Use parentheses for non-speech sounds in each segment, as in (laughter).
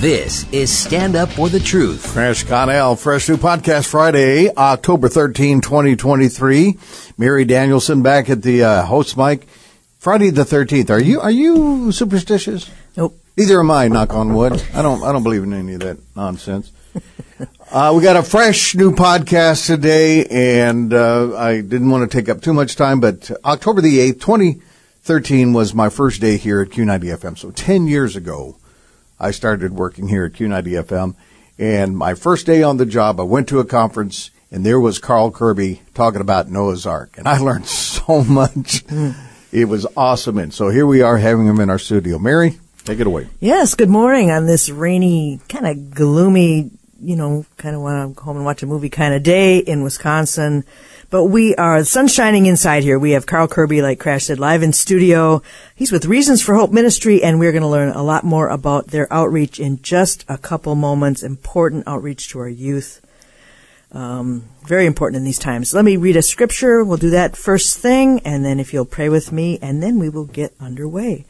This is Stand Up for the Truth. Crash Connell, Fresh New Podcast Friday, October 13, 2023. Mary Danielsen back at the uh, host mic. Friday the 13th. Are you are you superstitious? Nope. Neither am I, knock on wood. I don't I don't believe in any of that nonsense. (laughs) Uh, we got a fresh new podcast today, and uh, I didn't want to take up too much time, but October the 8th, 2013 was my first day here at Q90 FM. So 10 years ago, I started working here at Q90 FM. And my first day on the job, I went to a conference, and there was Carl Kerby talking about Noah's Ark. And I (laughs) learned so much. It was awesome. And so here we are having him in our studio. Mary, take it away. Yes, good morning on this rainy, kind of gloomy, you know, kind of want to go home and watch a movie kind of day in Wisconsin. But we are, the shining inside here. We have Carl Kerby, like Crash said, live in studio. He's with Reasons for Hope Ministry, and we're going to learn a lot more about their outreach in just a couple moments. Important outreach to our youth. Um, very important in these times. Let me read a scripture. We'll do that first thing, and then if you'll pray with me, and then we will get underway.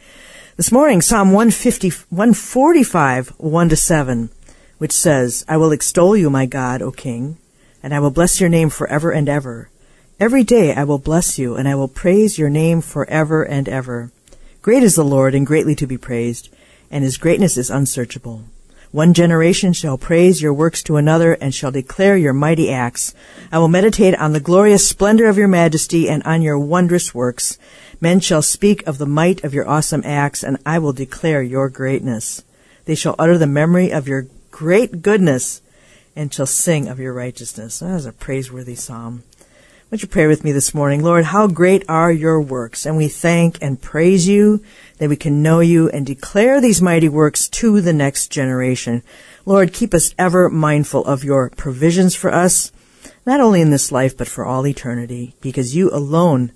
This morning, Psalm 150, 145, 1 to 7, which says, I will extol you, my God, O King, and I will bless your name forever and ever. Every day I will bless you, and I will praise your name forever and ever. Great is the Lord, and greatly to be praised, and his greatness is unsearchable. One generation shall praise your works to another, and shall declare your mighty acts. I will meditate on the glorious splendor of your majesty, and on your wondrous works. Men shall speak of the might of your awesome acts, and I will declare your greatness. They shall utter the memory of your great goodness, and shall sing of your righteousness. That is a praiseworthy psalm. Would you pray with me this morning? Lord, how great are your works, and we thank and praise you that we can know you and declare these mighty works to the next generation. Lord, keep us ever mindful of your provisions for us, not only in this life, but for all eternity, because you alone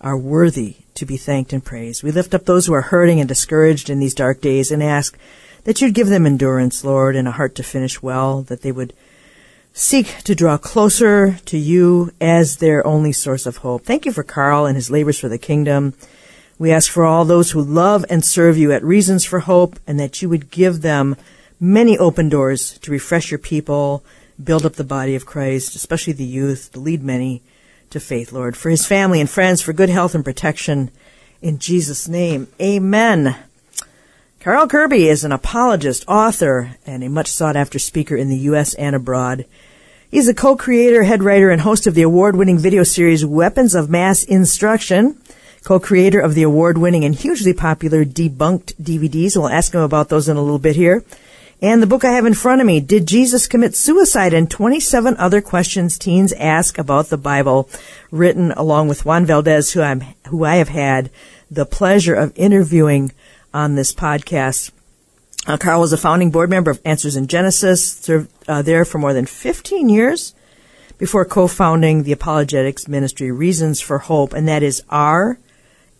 are worthy to be thanked and praised. We lift up those who are hurting and discouraged in these dark days and ask that you'd give them endurance, Lord, and a heart to finish well, that they would seek to draw closer to you as their only source of hope. Thank you for Carl and his labors for the kingdom. We ask for all those who love and serve you at Reasons for Hope and that you would give them many open doors to refresh your people, build up the body of Christ, especially the youth, to lead many to faith, Lord. For his family and friends, for good health and protection. In Jesus' name, amen. Carl Kerby is an apologist, author, and a much sought after speaker in the U.S. and abroad. He's a co-creator, head writer, and host of the award-winning video series Weapons of Mass Instruction, co-creator of the award-winning and hugely popular Debunked DVDs. We'll ask him about those in a little bit here. And the book I have in front of me, Did Jesus Commit Suicide? and 27 other questions teens ask about the Bible, written along with Juan Valdes, who I'm, who I have had the pleasure of interviewing on this podcast. Uh, Carl was a founding board member of Answers in Genesis, served uh, there for more than 15 years before co-founding the apologetics ministry Reasons for Hope, and that is R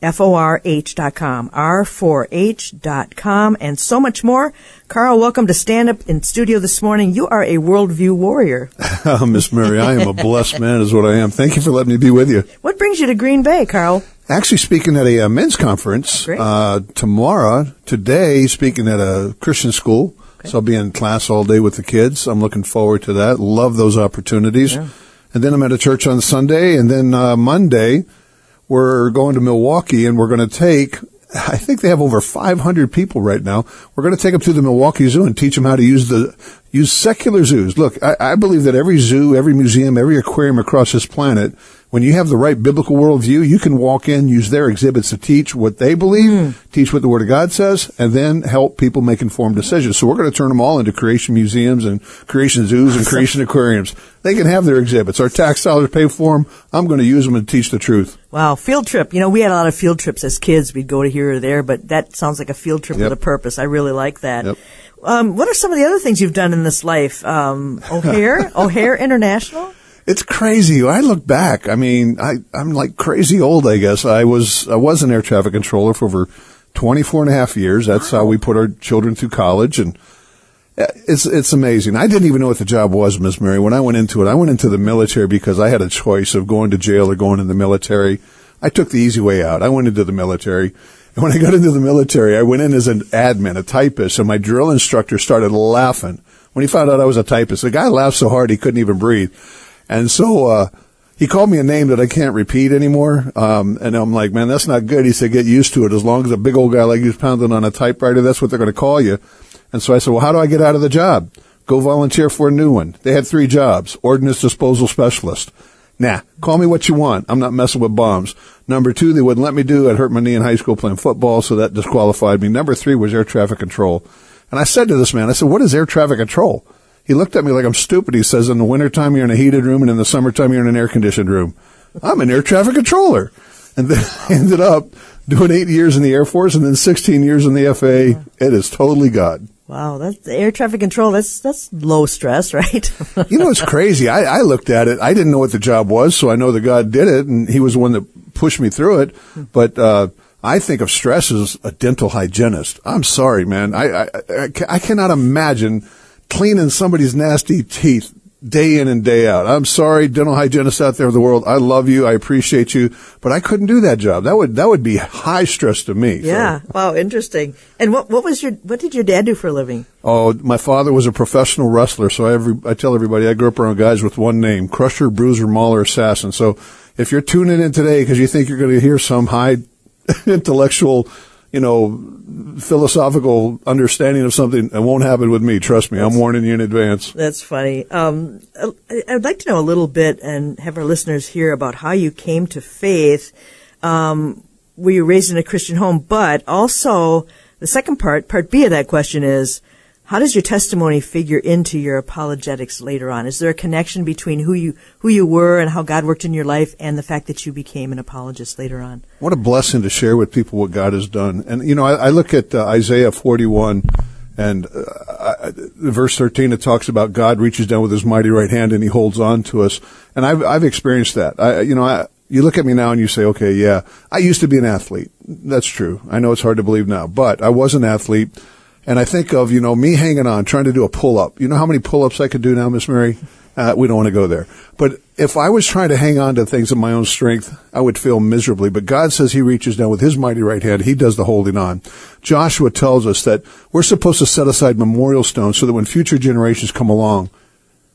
F-O-R-H.com, R4H.com, and so much more. Carl, welcome to Stand Up in Studio this morning. You are a worldview warrior. (laughs) (laughs) Miss Mary, I am a blessed man is what I am. Thank you for letting me be with you. What brings you to Green Bay, Carl? Actually speaking at a, uh men's conference, uh, tomorrow, today speaking at a Christian school. So I'll be in class all day with the kids. I'm looking forward to that. Love those opportunities. Yeah. And then I'm at a church on Sunday and then, uh, Monday, we're going to Milwaukee and we're going to take, I think they have over 500 people right now. We're going to take them to the Milwaukee Zoo and teach them how to use the, use secular zoos. Look, I, I believe that every zoo, every museum, every aquarium across this planet, when you have the right biblical worldview, you can walk in, use their exhibits to teach what they believe, teach what the Word of God says, and then help people make informed decisions. So we're going to turn them all into creation museums and creation zoos and (laughs) creation aquariums. They can have their exhibits. Our tax dollars pay for them. I'm going to use them to teach the truth. Wow, field trip. You know, we had a lot of field trips as kids. We'd go to here or there, but that sounds like a field trip Yep. with a purpose. I really like that. Yep. Um, what are some of the other things you've done in this life? Um, O'Hare, (laughs) O'Hare International. It's crazy. I look back. I mean, I, I'm like crazy old, I guess. I was, I was an air traffic controller for over 24 and a half years. That's how we put our children through college. And uh, it's, it's amazing. I didn't even know what the job was, Miss Mary. When I went into it, I went into the military because I had a choice of going to jail or going in the military. I took the easy way out. I went into the military. And when I got into the military, I went in as an admin, a typist, and my drill instructor started laughing when he found out I was a typist. The guy laughed so hard he couldn't even breathe. And so, uh, he called me a name that I can't repeat anymore. Um, and I'm like, man, that's not good. He said, get used to it. As long as a big old guy like you's pounding on a typewriter, that's what they're going to call you. And so I said, well, how do I get out of the job? Go volunteer for a new one. They had three jobs. Ordnance disposal specialist. Nah, call me what you want. I'm not messing with bombs. Number two, they wouldn't let me do. I'd hurt my knee in high school playing football, so that disqualified me. Number three was air traffic control. And I said to this man, I said, what is air traffic control? He looked at me like I'm stupid. He says, in the wintertime, you're in a heated room, and in the summertime, you're in an air conditioned room. I'm an air traffic controller. And then (laughs) I ended up doing eight years in the Air Force and then 16 years in the FAA. It is totally God. Wow, that's air traffic control. That's that's low stress, (laughs) right? You know, it's crazy. I, I looked at it. I didn't know what the job was, so I know that God did it, and He was the one that pushed me through it. But uh, I think of stress as a dental hygienist. I'm sorry, man. I, I, I, I cannot imagine cleaning somebody's nasty teeth day in and day out. I'm sorry, dental hygienists out there in the world. I love you. I appreciate you, but I couldn't do that job. That would that would be high stress to me. So- yeah. Wow, interesting. And what what was your what did your dad do for a living? Oh, my father was a professional wrestler, so every, I tell everybody I grew up around guys with one name: Crusher, Bruiser, Mauler, Assassin. So if you're tuning in today because you think you're going to hear some high (laughs) intellectual, you know, philosophical understanding of something, it won't happen with me. Trust me, I'm warning you in advance. That's funny. Um, I'd like to know a little bit and have our listeners hear about how you came to faith. Um, were you raised in a Christian home? But also, the second part, part B of that question is, how does your testimony figure into your apologetics later on? Is there a connection between who you who you were and how God worked in your life and the fact that you became an apologist later on? What a blessing to share with people what God has done. And, you know, I, I look at uh, Isaiah 41 and uh, I, verse 13, it talks about God reaches down with his mighty right hand and he holds on to us. And I've, I've experienced that. I, you know, I, you look at me now and you say, okay, yeah, I used to be an athlete. That's true. I know it's hard to believe now, but I was an athlete. And I think of, you know, me hanging on, trying to do a pull up. You know how many pull ups I could do now, Miss Mary? Uh, we don't want to go there. But if I was trying to hang on to things of my own strength, I would fail miserably. But God says He reaches down with His mighty right hand. He does the holding on. Joshua tells us that we're supposed to set aside memorial stones so that when future generations come along,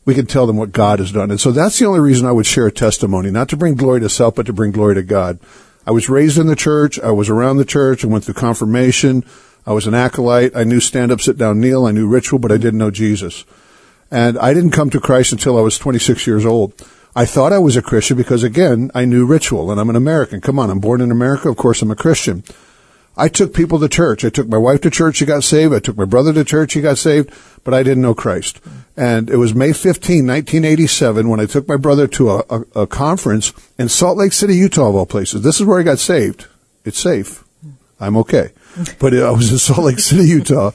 we can tell them what God has done. And so that's the only reason I would share a testimony, not to bring glory to self, but to bring glory to God. I was raised in the church. I was around the church. I went through confirmation. I was an acolyte. I knew stand up, sit down, kneel. I knew ritual, but I didn't know Jesus. And I didn't come to Christ until I was 26 years old. I thought I was a Christian because again, I knew ritual and I'm an American. Come on, I'm born in America. Of course I'm a Christian. I took people to church. I took my wife to church. She got saved. I took my brother to church. He got saved, but I didn't know Christ. And it was May 15, 1987 when I took my brother to a, a, a conference in Salt Lake City, Utah, of all places. This is where I got saved. It's safe. I'm okay. But I was in (laughs) Salt Lake City, Utah,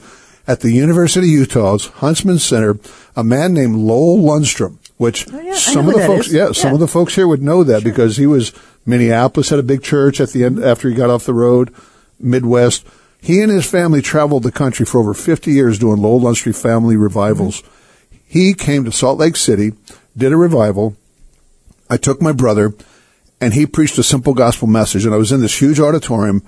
at the University of Utah's Huntsman Center, a man named Lowell Lundstrom, which Oh, yeah, some of the folks, is. yeah, some of the folks here would know that because he was Minneapolis had a big church at the end after he got off the road, Midwest. He and his family traveled the country for over 50 years doing Lowell Lundstrom family revivals. He came to Salt Lake City, did a revival. I took my brother and he preached a simple gospel message and I was in this huge auditorium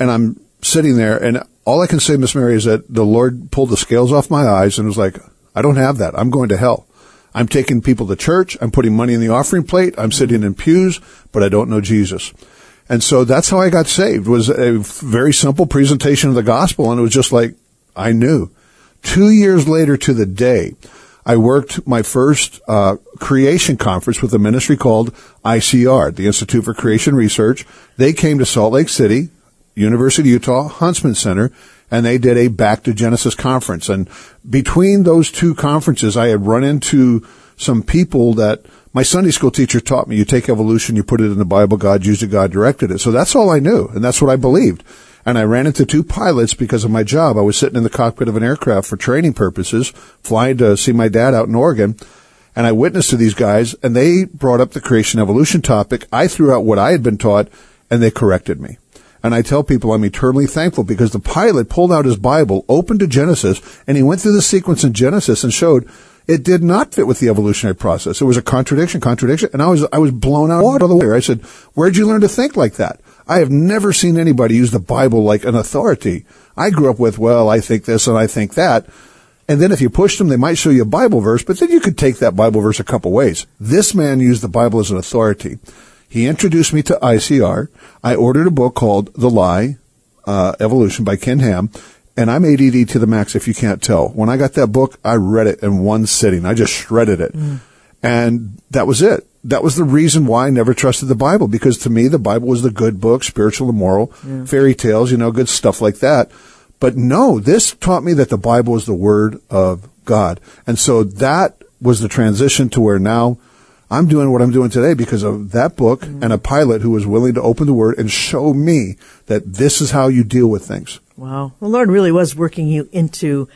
and I'm sitting there and all I can say, Miss Mary, is that the Lord pulled the scales off my eyes and was like, I don't have that. I'm going to hell. I'm taking people to church. I'm putting money in the offering plate. I'm sitting in pews, but I don't know Jesus. And so that's how I got saved was a very simple presentation of the gospel. And it was just like, I knew. Two years later to the day, I worked my first uh, creation conference with a ministry called ICR, the Institute for Creation Research. They came to Salt Lake City, University of Utah, Huntsman Center, and they did a Back to Genesis conference. And between those two conferences, I had run into some people that my Sunday school teacher taught me. You take evolution, you put it in the Bible, God used it, God directed it. So that's all I knew, and that's what I believed. And I ran into two pilots because of my job. I was sitting in the cockpit of an aircraft for training purposes, flying to see my dad out in Oregon. And I witnessed to these guys, and they brought up the creation evolution topic. I threw out what I had been taught, and they corrected me. And I tell people I'm eternally thankful because the pilot pulled out his Bible, opened to Genesis, and he went through the sequence in Genesis and showed it did not fit with the evolutionary process. It was a contradiction, contradiction. And I was, I was blown out of the way. I said, where'd you learn to think like that? I have never seen anybody use the Bible like an authority. I grew up with, well, I think this and I think that. And then if you pushed them, they might show you a Bible verse, but then you could take that Bible verse a couple ways. This man used the Bible as an authority. He introduced me to ICR. I ordered a book called The Lie, uh, Evolution by Ken Ham. And I'm ADD to the max if you can't tell. When I got that book, I read it in one sitting. I just shredded it. And that was it. That was the reason why I never trusted the Bible because to me, the Bible was the good book, spiritual and moral, fairy tales, you know, good stuff like that. But no, this taught me that the Bible is the Word of God. And so that was the transition to where now I'm doing what I'm doing today because of that book and a pilot who was willing to open the Word and show me that this is how you deal with things. Wow. The Lord really was working you into,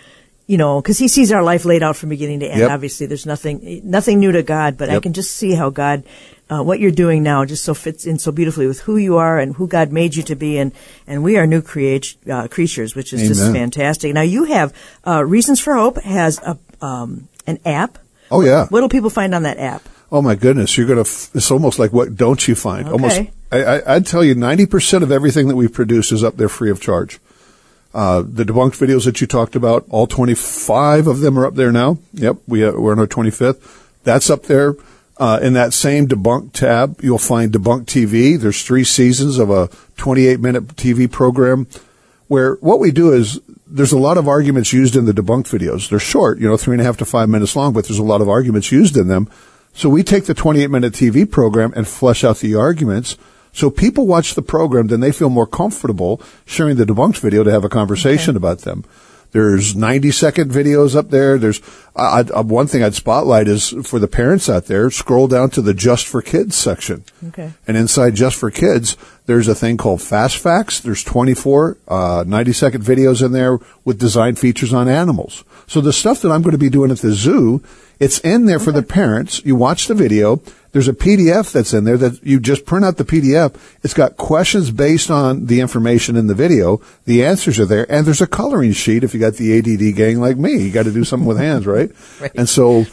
you know, because He sees our life laid out from beginning to end. Yep. Obviously, there's nothing nothing new to God, but I can just see how God, uh, what you're doing now, just so fits in so beautifully with who you are and who God made you to be, and and we are new create uh, creatures, which is just fantastic. Now you have uh, Reasons for Hope has a um, an app. Oh, yeah. What do people find on that app? Oh my goodness, you're gonna. F- it's almost like what don't you find? Okay. Almost. I, I, I'd tell you, ninety percent of everything that we produce is up there free of charge. Uh, the debunked videos that you talked about, all twenty-five of them are up there now. Yep, we uh, we're on our twenty-fifth. That's up there. Uh, in that same debunk tab, you'll find Debunk TV. There's three seasons of a 28 minute TV program where what we do is there's a lot of arguments used in the debunked videos. They're short, you know, three and a half to five minutes long, but there's a lot of arguments used in them. So we take the 28 minute TV program and flesh out the arguments. So people watch the program, then they feel more comfortable sharing the debunked video to have a conversation about them. There's 90 second videos up there. There's I, I, one thing I'd spotlight is for the parents out there, scroll down to the Just for Kids section. Okay. And inside Just for Kids, there's a thing called Fast Facts. There's 24 uh, 90 second videos in there with design features on animals. So the stuff that I'm going to be doing at the zoo, it's in there for the parents. You watch the video. There's a PDF that's in there that you just print out the PDF. It's got questions based on the information in the video. The answers are there, and there's a coloring sheet if you got the ADD gang like me. You got to do something with hands, right? (laughs) Right. And so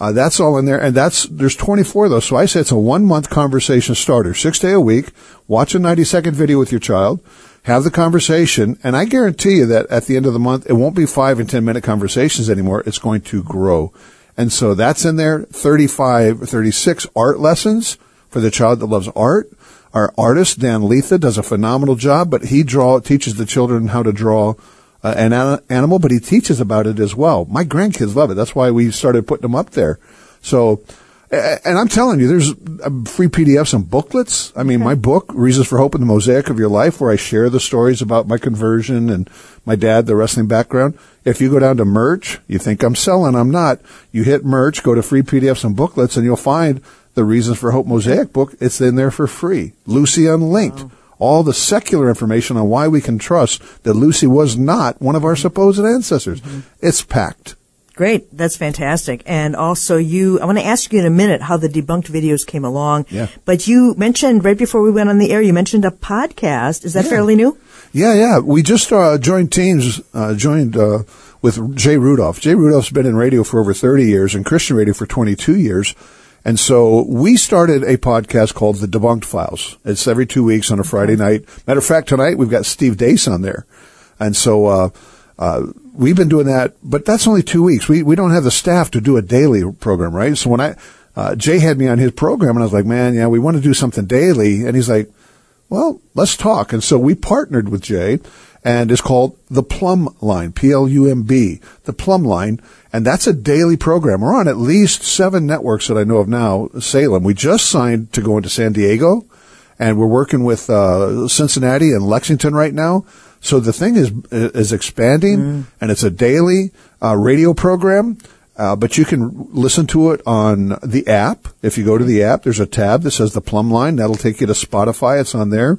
uh, that's all in there, and that's there's 24 of those. So I say it's a one month conversation starter, six day a week. Watch a 90 second video with your child, have the conversation, and I guarantee you that at the end of the month, it won't be five and 10 minute conversations anymore. It's going to grow, and so that's in there. 35, 36 art lessons for the child that loves art. Our artist Dan Letha does a phenomenal job, but he draw teaches the children how to draw uh, an an- animal, but he teaches about it as well. My grandkids love it. That's why we started putting them up there. So, and I'm telling you, there's uh, free PDFs and booklets. I mean, my book, Reasons for Hope in the Mosaic of Your Life, where I share the stories about my conversion and my dad, the wrestling background. If you go down to merch, you think I'm selling, I'm not. You hit merch, go to free PDFs and booklets, and you'll find the Reasons for Hope Mosaic book. It's in there for free. Lucy Unlinked all the secular information on why we can trust that Lucy was not one of our supposed ancestors. It's packed. Great. That's fantastic. And also you, I want to ask you in a minute how the debunked videos came along. Yeah. But you mentioned right before we went on the air, you mentioned a podcast. Is that Yeah. fairly new? Yeah, yeah. We just uh, joined teams, uh, joined uh, with Jay Rudolph. Jay Rudolph's been in radio for over 30 years and Christian radio for 22 years. And so we started a podcast called The Debunked Files. It's every two weeks on a Friday night. Matter of fact, tonight we've got Steve Deace on there. And so, uh, uh, we've been doing that, but that's only two weeks. We, we don't have the staff to do a daily program, right? So when I, uh, Jay had me on his program and I was like, man, yeah, we want to do something daily. And he's like, well, let's talk. And so we partnered with Jay and it's called the Plumb Line, P-L-U-M-B, the Plumb Line. And that's a daily program. We're on at least seven networks that I know of now, Salem. We just signed to go into San Diego and we're working with, uh, Cincinnati and Lexington right now. So the thing is, is expanding and it's a daily, uh, radio program. Uh, but you can listen to it on the app. If you go to the app, there's a tab that says the Plumb Line. That'll take you to Spotify. It's on there,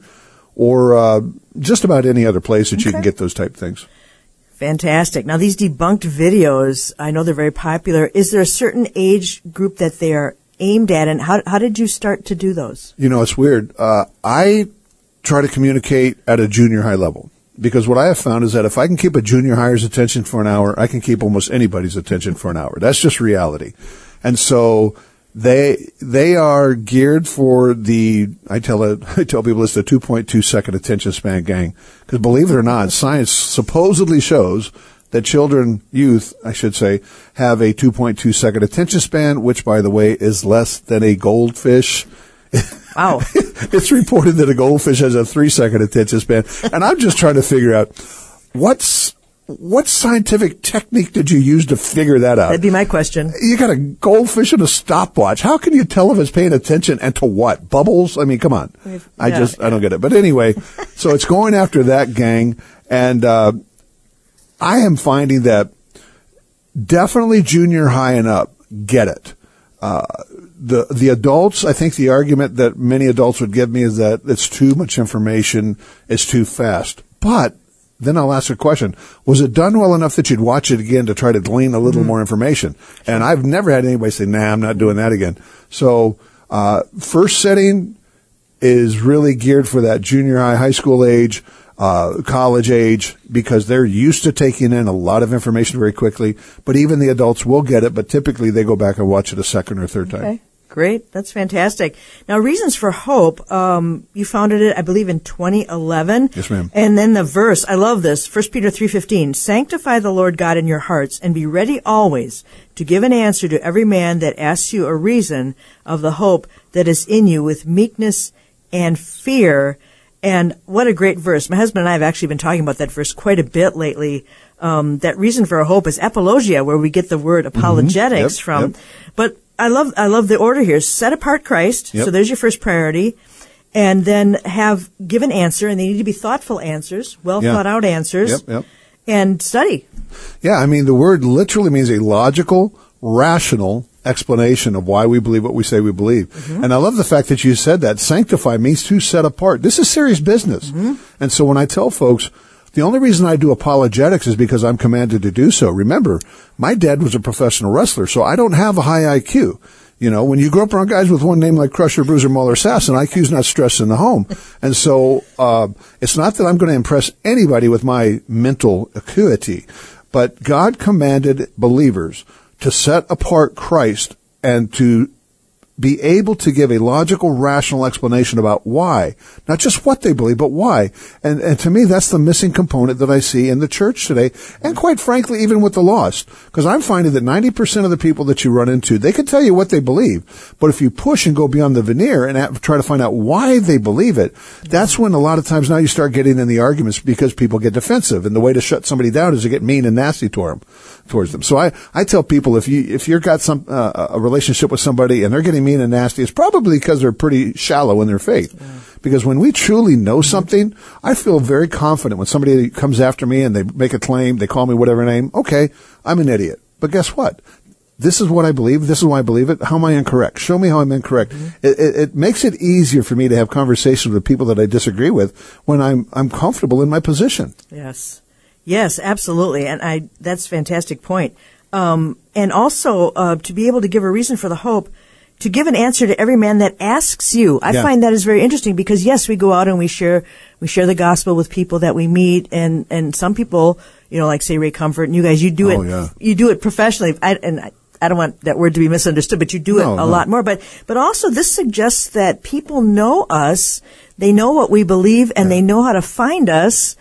or uh, just about any other place that you can get those type things. Fantastic. Now these debunked videos, I know they're very popular. Is there a certain age group that they are aimed at, and how how did you start to do those? You know, it's weird. Uh, I try to communicate at a junior high level because what I have found is that if I can keep a junior hires attention for an hour, I can keep almost anybody's attention for an hour. That's just reality. And so they they are geared for the I tell it, (laughs) I tell people it's the 2.2 second attention span gang because believe it or not, science supposedly shows that children, youth, I should say, have a 2.2 second attention span, which by the way is less than a goldfish. Wow. (laughs) it's reported that a goldfish has a three second attention span. And I'm just trying to figure out what's, what scientific technique did you use to figure that out? That'd be my question. You got a goldfish and a stopwatch. How can you tell if it's paying attention and to what? Bubbles? I mean, come on. I Yeah. just, I don't get it. But anyway, so it's going after that gang. And, uh, I am finding that definitely junior high and up get it. Uh, the the adults, I think the argument that many adults would give me is that it's too much information, it's too fast. But then I'll ask a question: Was it done well enough that you'd watch it again to try to glean a little more information? And I've never had anybody say, "Nah, I'm not doing that again." So, uh, first setting is really geared for that junior high, high school age, uh, college age, because they're used to taking in a lot of information very quickly. But even the adults will get it, but typically they go back and watch it a second or third time. Great. That's fantastic. Now, Reasons for Hope, um, you founded it, I believe, in 2011. Yes, ma'am. And then the verse, I love this, 1 Peter 3.15, Sanctify the Lord God in your hearts, and be ready always to give an answer to every man that asks you a reason of the hope that is in you with meekness and fear. And what a great verse. My husband and I have actually been talking about that verse quite a bit lately. Um, that reason for hope is apologia, where we get the word apologetics Yep, from. yep. But I love I love the order here. Set apart Christ. Yep. So there's your first priority. And then have give an answer, and they need to be thoughtful answers, well Yeah. thought out answers. Yep, yep. And study. Yeah, I mean, the word literally means a logical, rational explanation of why we believe what we say we believe. Mm-hmm. And I love the fact that you said that. Sanctify means to set apart. This is serious business. Mm-hmm. And so when I tell folks, the only reason I do apologetics is because I'm commanded to do so. Remember, my dad was a professional wrestler, so I don't have a high IQ. You know, when you grow up around guys with one name like Crusher, Bruiser, Mauler, Assassin, IQ's not stressed in the home. (laughs) And so, uh, it's not that I'm going to impress anybody with my mental acuity, but God commanded believers to set apart Christ and to be able to give a logical, rational explanation about why, not just what they believe, but why. And, and to me, that's the missing component that I see in the church today. And quite frankly, even with the lost, because I'm finding that 90% of the people that you run into, they can tell you what they believe. But if you push and go beyond the veneer and try to find out why they believe it, that's when a lot of times now you start getting in the arguments because people get defensive. And the way to shut somebody down is to get mean and nasty to them, towards them. So I, I tell people if you, if you've got some, uh, a relationship with somebody and they're getting mean and nasty, it's probably because they're pretty shallow in their faith. Because when we truly know something, I feel very confident when somebody comes after me and they make a claim, they call me whatever name. Okay, I'm an idiot. But guess what? This is what I believe. This is why I believe it. How am I incorrect? Show me how I'm incorrect. It, it, it makes it easier for me to have conversations with people that I disagree with when I'm I'm comfortable in my position. Yes. Yes, absolutely. And I that's a fantastic point. Um, and also uh, to be able to give a reason for the hope, to give an answer to every man that asks you. I Yeah. find that is very interesting because yes, we go out and we share we share the gospel with people that we meet, and and some people, you know, like say Ray Comfort, and you guys, you do Oh, it, yeah. you do it professionally. I, and I, I don't want that word to be misunderstood, but you do it a no. lot more. But but also this suggests that people know us, they know what we believe, and they know how to find us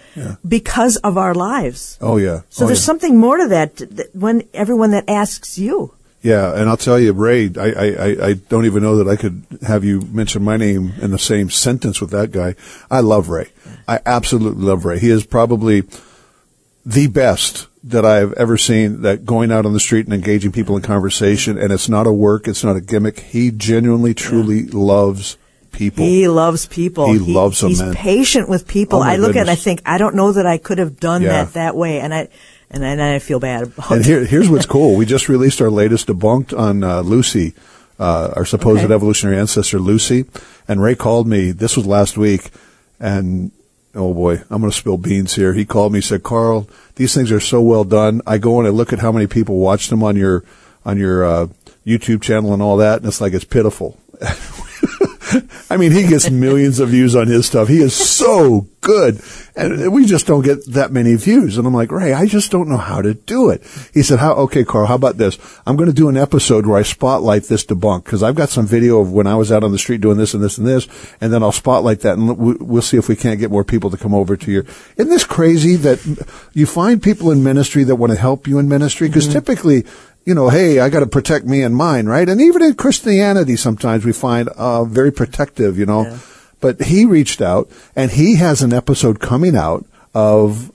because of our lives. Oh yeah. So oh, there's yeah. something more to that, that when everyone that asks you. Yeah, and I'll tell you, Ray, I, I- I don't even know that I could have you mention my name in the same sentence with that guy. I love Ray. I absolutely love Ray. He is probably the best that I've ever seen that going out on the street and engaging people in conversation. And it's not a work. It's not a gimmick. He genuinely, truly loves people. He loves people. He loves them, He's man. patient with people. Oh, I look at it and I think, I don't know that I could have done Yeah. that that way. And I, and I, and I feel bad about And here, here's what's (laughs) cool. We just released our latest debunked on uh, Lucy, uh, our supposed Okay. evolutionary ancestor Lucy. And Ray called me. This was last week, and oh boy, I'm going to spill beans here. He called me, said, Carl, these things are so well done. I go and I look at how many people watch them on your, on your, uh, YouTube channel and all that. And it's like, it's pitiful. (laughs) (laughs) I mean, he gets millions of views on his stuff. He is so good. And we just don't get that many views. And I'm like, Ray, I just don't know how to do it. He said, how, okay, Carl, how about this? I'm going to do an episode where I spotlight this debunk because I've got some video of when I was out on the street doing this and this and this. And then I'll spotlight that and we- we'll see if we can't get more people to come over to your, isn't this crazy that you find people in ministry that want to help you in ministry? Because mm-hmm. typically, you know, hey, I got to protect me and mine, right? And even in Christianity, sometimes we find uh, very protective, you know. But he reached out, and he has an episode coming out of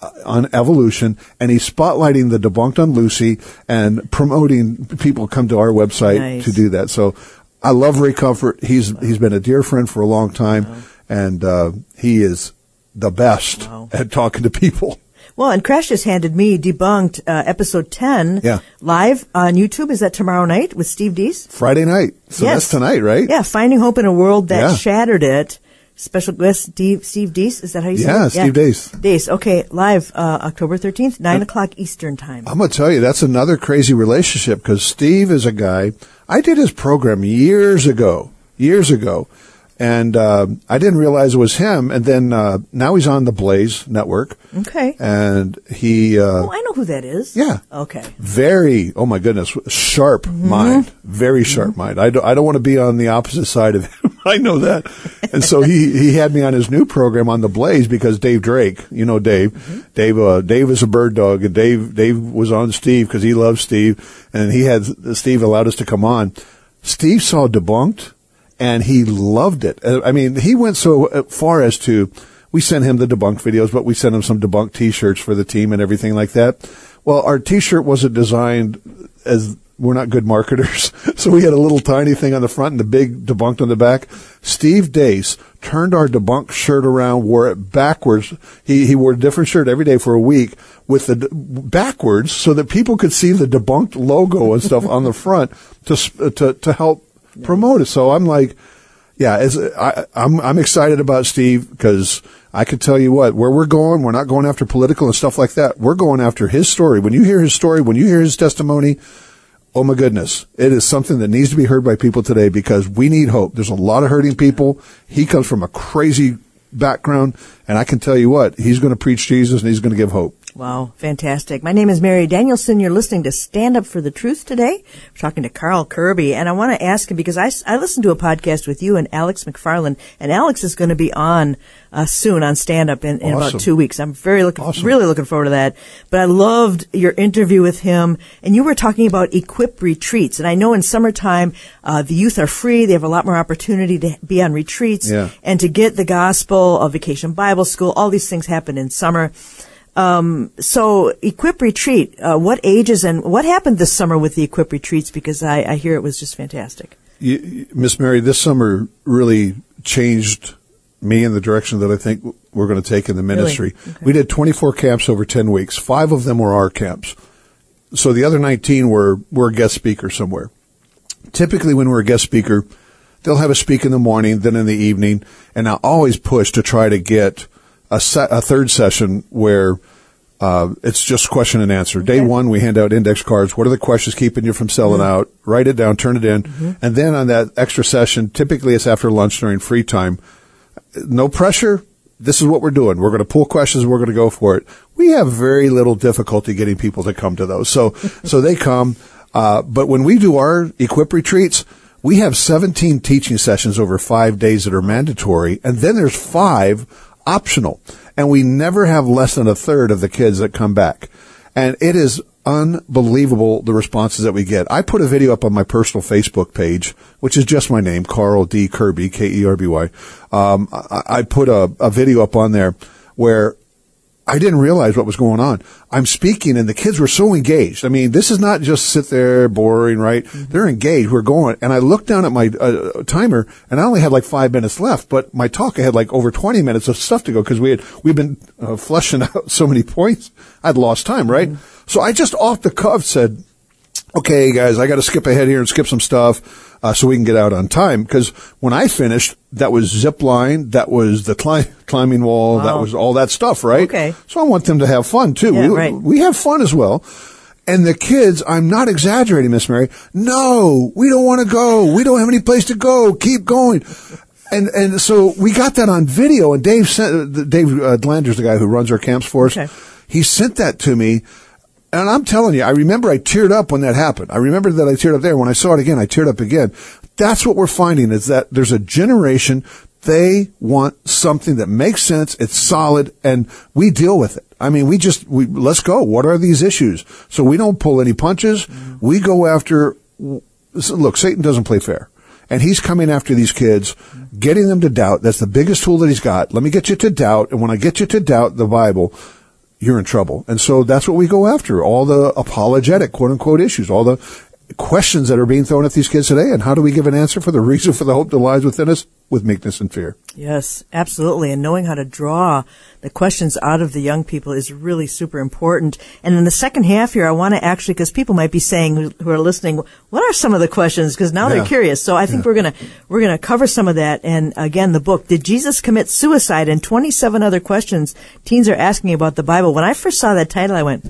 uh, on evolution, and he's spotlighting the debunked on Lucy and promoting people come to our website Nice. to do that. So I love Ray Comfort. He's he's been a dear friend for a long time, and uh, he is the best Wow. at talking to people. Well, and Crash just handed me debunked uh, episode 10 Yeah. live on YouTube. Is that tomorrow night with Steve Deace? Friday night, so Yes. that's tonight, right? Yeah, Finding Hope in a World That Yeah. Shattered It. Special guest Steve, Steve Deace. Is that how you say it? Yeah, it? Steve Deace. Deace. Okay, live uh, October 13th, 9 o'clock Eastern Time. I'm going to tell you, that's another crazy relationship because Steve is a guy, I did his program years ago, years ago. And uh, I didn't realize it was him. And then uh, now he's on the Blaze network. Okay. And he, uh, Oh, I know who that is. yeah. Okay. very, oh my goodness, sharp Mm-hmm. mind, very sharp mind. I don't, I don't want to be on the opposite side of him. (laughs) I know that. And so he, he had me on his new program on the Blaze because Dave Drake, you know Dave, Mm-hmm. Dave, uh, Dave is a bird dog and Dave, Dave was on Steve because he loves Steve and he had, Steve allowed us to come on. Steve saw debunked and he loved it. Uh, I mean, he went so uh, far as to, we sent him the debunked videos, but we sent him some debunked t-shirts for the team and everything like that. Well, our t-shirt wasn't designed as we're not good marketers. (laughs) So we had a little tiny thing on the front and the big debunked on the back. Steve Deace turned our debunked shirt around, wore it backwards. He, he wore a different shirt every day for a week with the backwards so that people could see the debunked logo and stuff on the front to, uh, to, to help promote it. So I'm like, yeah, it's, I, I'm I'm excited about Steve because I can tell you what, where we're going, we're not going after political and stuff like that. We're going after his story. When you hear his story, when you hear his testimony, oh my goodness, it is something that needs to be heard by people today because we need hope. There's a lot of hurting people. He comes from a crazy background, and I can tell you what, he's going to preach Jesus and he's going to give hope. Wow, fantastic. My name is Mary Danielsen. You're listening to Stand Up for the Truth today. We're talking to Carl Kerby, and I want to ask him because I, I listened to a podcast with you and Alex McFarland, and Alex is going to be on uh, soon on Stand Up in, in Awesome. about two weeks. I'm very looking, Awesome. really looking forward to that. But I loved your interview with him, and you were talking about equip retreats. And I know in summertime, uh, the youth are free; they have a lot more opportunity to be on retreats Yeah. and to get the gospel of Vacation Bible School. All these things happen in summer. Um, so Equip Retreat, uh, what ages and what happened this summer with the Equip Retreats? Because I, I hear it was just fantastic. Miss Mary, this summer really changed me in the direction that I think we're going to take in the ministry. Okay. We did 24 camps over 10 weeks. Five of them were our camps. So the other 19 were, were a guest speaker somewhere. Typically when we're a guest speaker, they'll have a speak in the morning, then in the evening, and I always push to try to get a, se- a third session where uh, it's just question and answer. Day Okay. one, we hand out index cards. What are the questions keeping you from selling out? Write it down, turn it in. And then on that extra session, typically it's after lunch during free time. No pressure. This is what we're doing. We're going to pull questions. We're going to go for it. We have very little difficulty getting people to come to those. So, (laughs) so they come. Uh, but when we do our equip retreats, we have 17 teaching sessions over five days that are mandatory. And then there's five optional. And we never have less than a third of the kids that come back. And it is unbelievable the responses that we get. I put a video up on my personal Facebook page, which is just my name, Carl D. Kerby, K-E-R-B-Y. Um, I, I put a, a video up on there where I didn't realize what was going on. I'm speaking and the kids were so engaged. I mean, this is not just sit there boring, right? They're engaged. We're going. And I looked down at my uh, timer and I only had like five minutes left, but my talk, I had like over 20 minutes of stuff to go because we had, we've been uh, fleshing (laughs) out so many points. I'd lost time, right? So I just off the cuff said, okay, guys, I got to skip ahead here and skip some stuff uh, so we can get out on time. Because when I finished, that was zip line, that was the cli- climbing wall, that was all that stuff, right? Okay. So I want them to have fun too. Yeah, we, right. we have fun as well. And the kids, I'm not exaggerating, Miss Mary. No, we don't want to go. We don't have any place to go. Keep going. And and so we got that on video. And Dave sent uh, Dave uh, the guy who runs our camps for us. Okay. He sent that to me. And I'm telling you, I remember I teared up when that happened. I remember that I teared up there. When I saw it again, I teared up again. That's what we're finding is that there's a generation, they want something that makes sense, it's solid, and we deal with it. I mean, we just, we, let's go. What are these issues? So we don't pull any punches. Mm-hmm. We go after, look, Satan doesn't play fair. And he's coming after these kids, getting them to doubt. That's the biggest tool that he's got. Let me get you to doubt. And when I get you to doubt the Bible, you're in trouble. And so that's what we go after. All the apologetic, quote unquote, issues, all the questions that are being thrown at these kids today. And how do we give an answer for the (laughs) reason for the hope that lies within us? With meekness and fear. Yes, absolutely. And knowing how to draw the questions out of the young people is really super important. And in the second half here, I want to actually, because people might be saying who are listening, what are some of the questions? Because now Yeah. they're curious. So I think we're gonna we're gonna cover some of that. And again, the book, "Did Jesus Commit Suicide?" and 27 other questions teens are asking about the Bible. When I first saw that title, I went.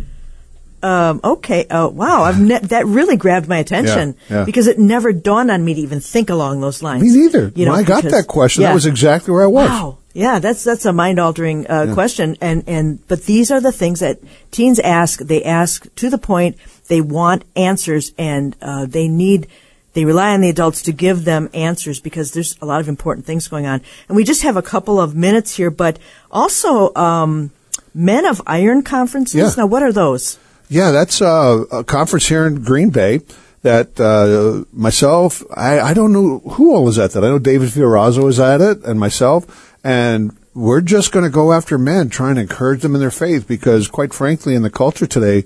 Um, okay. Uh, wow. I've ne- that really grabbed my attention Yeah, yeah. because it never dawned on me to even think along those lines. Me neither. You know, when I got because- that question, yeah. that was exactly where I was. Wow. Yeah, that's that's a mind altering uh, question, and and but these are the things that teens ask. They ask to the point. They want answers, and uh, they need. They rely on the adults to give them answers because there's a lot of important things going on. And we just have a couple of minutes here, but also um, Men of Iron conferences. Yeah. Now, what are those? Yeah, that's uh, a conference here in Green Bay that uh, myself, I, I don't know who all is at that. I know David Fiorazo is at it and myself, and we're just going to go after men, trying to encourage them in their faith because, quite frankly, in the culture today,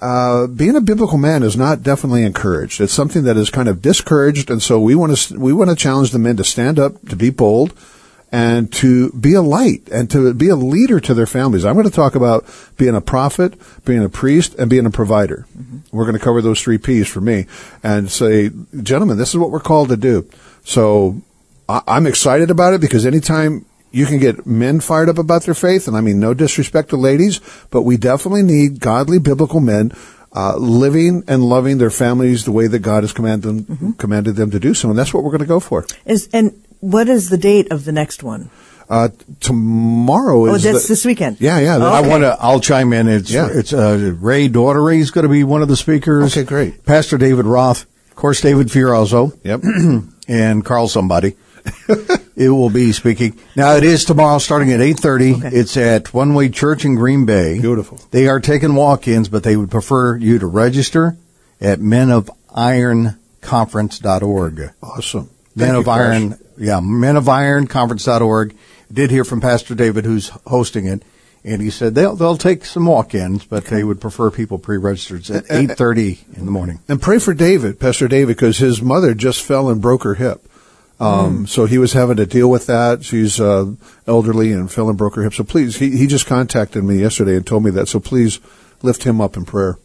uh, being a biblical man is not definitely encouraged. It's something that is kind of discouraged, and so we want to we want to challenge the men to stand up, to be bold, and to be a light and to be a leader to their families. I'm going to talk about being a prophet, being a priest, and being a provider. We're going to cover those three P's for me and say, gentlemen, this is what we're called to do. So I- I'm excited about it because anytime you can get men fired up about their faith, and I mean no disrespect to ladies, but we definitely need godly biblical men uh, living and loving their families the way that God has commanded them, commanded them to do so, and that's what we're going to go for. Is and what is the date of the next one? Uh, tomorrow Oh, is that's the- this weekend. Yeah, yeah. I Okay. want to. I'll chime in. It's Yeah. it's uh, Ray Daughtery is going to be one of the speakers. Okay, great. Pastor David Roth, of course, David Fiorazo. Yep. (clears throat) and Carl somebody. (laughs) it will be speaking. Now it is tomorrow starting at 8:30. Okay. It's at One Way Church in Green Bay. Beautiful. They are taking walk-ins, but they would prefer you to register at menofironconference.org. awesome. Men Thank of you, Iron, Crash. Yeah, Men of Iron Conference.org. Did hear from Pastor David, who's hosting it, and he said they'll they'll take some walk-ins, but they would prefer people pre-registered at eight thirty in the morning. And pray for David, Pastor David, because his mother just fell and broke her hip. Um, So he was having to deal with that. She's uh, elderly and fell and broke her hip. So please, he, he just contacted me yesterday and told me that. So please lift him up in prayer.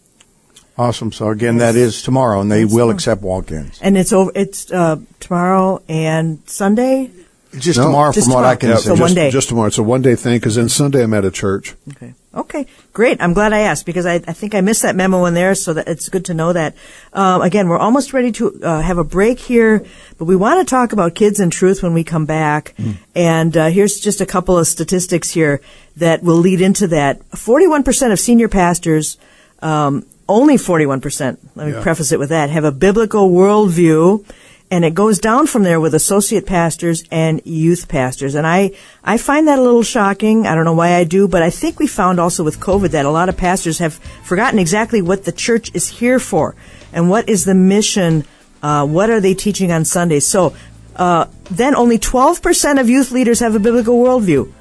Awesome. So again, that is tomorrow, and they will accept walk-ins. And it's over. It's uh, tomorrow and Sunday. Just No. tomorrow, Just from what I tomorrow. can So see. one just, day. Just tomorrow. It's a one day thing because then Sunday I'm at a church. Okay. Okay. Great. I'm glad I asked because I, I think I missed that memo in there, so that it's good to know that. Um, again, we're almost ready to uh, have a break here, but we want to talk about kids and truth when we come back. And uh, here's just a couple of statistics here that will lead into that. 41% of senior pastors, um, only 41%, let me Yeah. preface it with that, have a biblical worldview. And it goes down from there with associate pastors and youth pastors. And I, I find that a little shocking. I don't know why I do, but I think we found also with COVID that a lot of pastors have forgotten exactly what the church is here for and what is the mission. Uh, what are they teaching on Sundays? So, uh, then only 12% of youth leaders have a biblical worldview.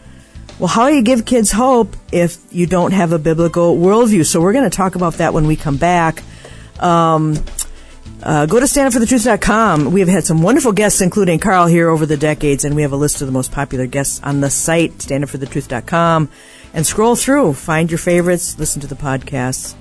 Well, how do you give kids hope if you don't have a biblical worldview? So we're going to talk about that when we come back. Um, uh, go to standupforthetruth.com. We have had some wonderful guests, including Carl here over the decades, and we have a list of the most popular guests on the site, standupforthetruth.com. And scroll through, find your favorites, listen to the podcasts.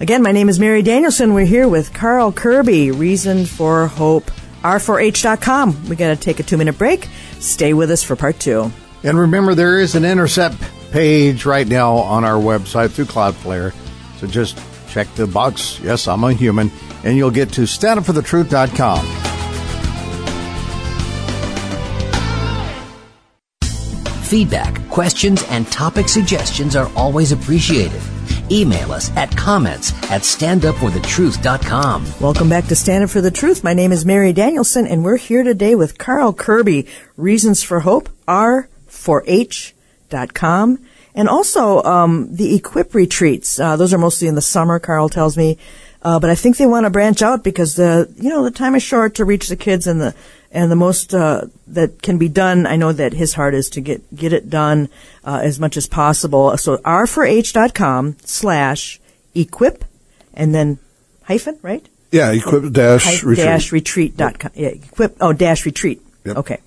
Again, my name is Mary Danielsen. We're here with Carl Kerby, Reason for Hope, R4H.com. We got to take a two minute break. Stay with us for part two. And remember, there is an intercept page right now on our website through Cloudflare. So just check the box. Yes, I'm a human. And you'll get to standupforthetruth.com. Feedback, questions, and topic suggestions are always appreciated. Email us at comments at standupforthetruth.com. Welcome back to Stand Up for the Truth. My name is Mary Danielsen, and we're here today with Carl Kerby, Reasons for Hope, R4H.com, and also um, the Equip retreats. Uh, those are mostly in the summer, Carl tells me. Uh, but I think they want to branch out because the you know the time is short to reach the kids and the and the most uh, that can be done. I know that his heart is to get get it done uh, as much as possible. So r4h.com slash equip and then hyphen right Yeah, equip dash retreat. dash retreat dot com. Yeah, equip oh dash retreat. Yep. Okay.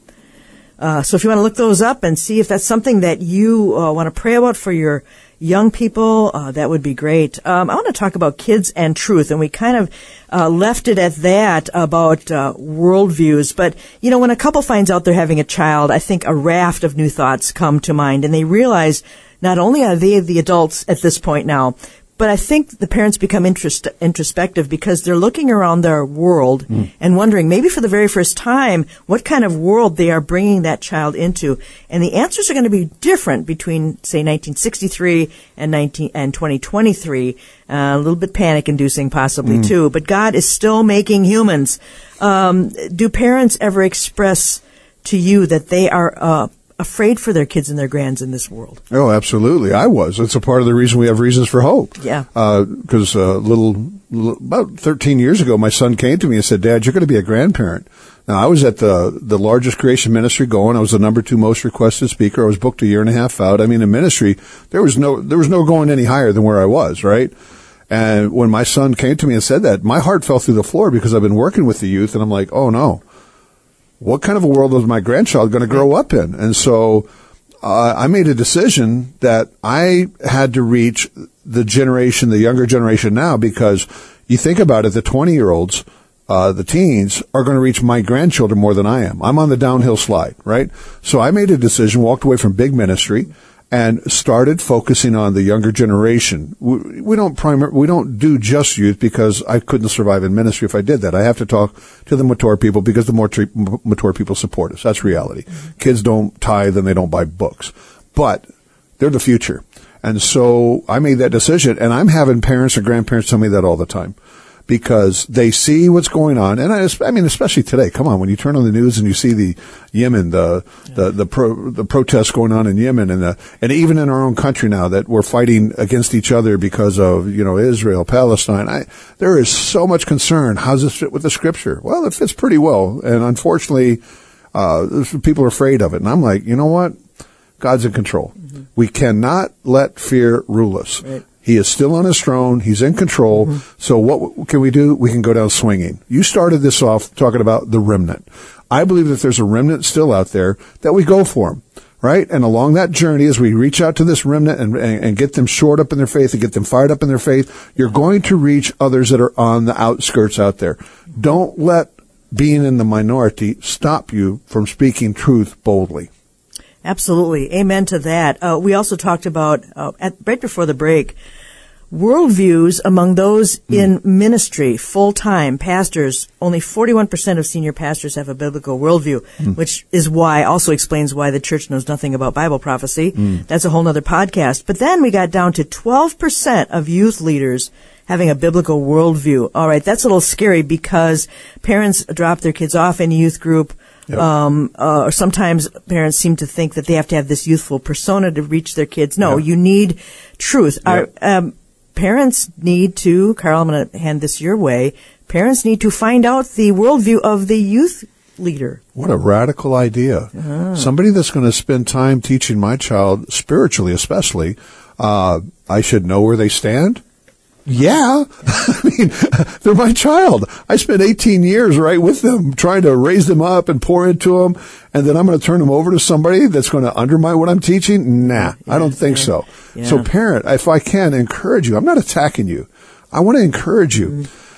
Uh, so if you want to look those up and see if that's something that you uh, want to pray about for your young people, uh, that would be great. Um, I want to talk about kids and truth, and we kind of uh, left it at that about uh, worldviews. But you know, when a couple finds out they're having a child, I think a raft of new thoughts come to mind, and they realize not only are they the adults at this point now, but I think the parents become interest, introspective because they're looking around their world and wondering, maybe for the very first time, what kind of world they are bringing that child into. And the answers are going to be different between, say, 1963 and 19 and 2023. Uh, a little bit panic-inducing, possibly too. But God is still making humans. Um, do parents ever express to you that they are uh, afraid for their kids and their grands in this world? Oh, absolutely. I was. It's a part of the reason we have reasons for hope. Yeah. Because uh, little, little, about 13 years ago, my son came to me and said, Dad, you're going to be a grandparent. Now, I was at the, the largest creation ministry going. I was the number two most requested speaker. I was booked a year and a half out. I mean, in ministry, there was no, there was no going any higher than where I was, right? And when my son came to me and said that, my heart fell through the floor because I've been working with the youth and I'm like, oh no what kind of a world is my grandchild going to grow up in? And so uh, I made a decision that I had to reach the generation, the younger generation now, because you think about it, the 20 year olds, uh, the teens are going to reach my grandchildren more than I am. I'm on the downhill slide, right? So I made a decision, walked away from big ministry and started focusing on the younger generation. We, we don't primar- we don't do just youth because I couldn't survive in ministry if I did that. I have to talk to the mature people because the more m- mature people support us. That's reality. Mm-hmm. Kids don't tithe and they don't buy books, but they're the future. And so I made that decision and I'm having parents and grandparents tell me that all the time because they see what's going on. And I, I mean, especially today, come on, when you turn on the news and you see the Yemen, the, the, the pro, the protests going on in Yemen and the, and even in our own country now that we're fighting against each other because of, you know, Israel, Palestine. I, there is so much concern. How does this fit with the scripture? Well, it fits pretty well. And unfortunately, uh, people are afraid of it. And I'm like, you know what? God's in control. We cannot let fear rule us. Right. He is still on his throne. He's in control. Mm-hmm. So what can we do? We can go down swinging. You started this off talking about the remnant. I believe that there's a remnant still out there that we go for them. Right? And along that journey, as we reach out to this remnant and, and, and get them shored up in their faith and get them fired up in their faith, you're going to reach others that are on the outskirts out there. Don't let being in the minority stop you from speaking truth boldly. Absolutely. Amen to that. Uh, we also talked about, uh, at, right before the break, worldviews among those in ministry, full-time pastors. Only 41% of senior pastors have a biblical worldview, which is why, also explains why the church knows nothing about Bible prophecy. That's a whole nother podcast. But then we got down to 12% of youth leaders having a biblical worldview. All right, that's a little scary because parents drop their kids off in a youth group. Um, uh, sometimes parents seem to think that they have to have this youthful persona to reach their kids. No, Yeah. you need truth. Our, um, parents need to, Carl, I'm going to hand this your way. Parents need to find out the worldview of the youth leader. What a radical idea. Somebody that's going to spend time teaching my child, spiritually especially, uh, I should know where they stand? Yeah. (laughs) I mean, (laughs) they're my child. I spent 18 years right with them trying to raise them up and pour into them. And then I'm going to turn them over to somebody that's going to undermine what I'm teaching? Nah, I don't think so. Yeah. So parent, if I can encourage you, I'm not attacking you. I want to encourage you. Mm.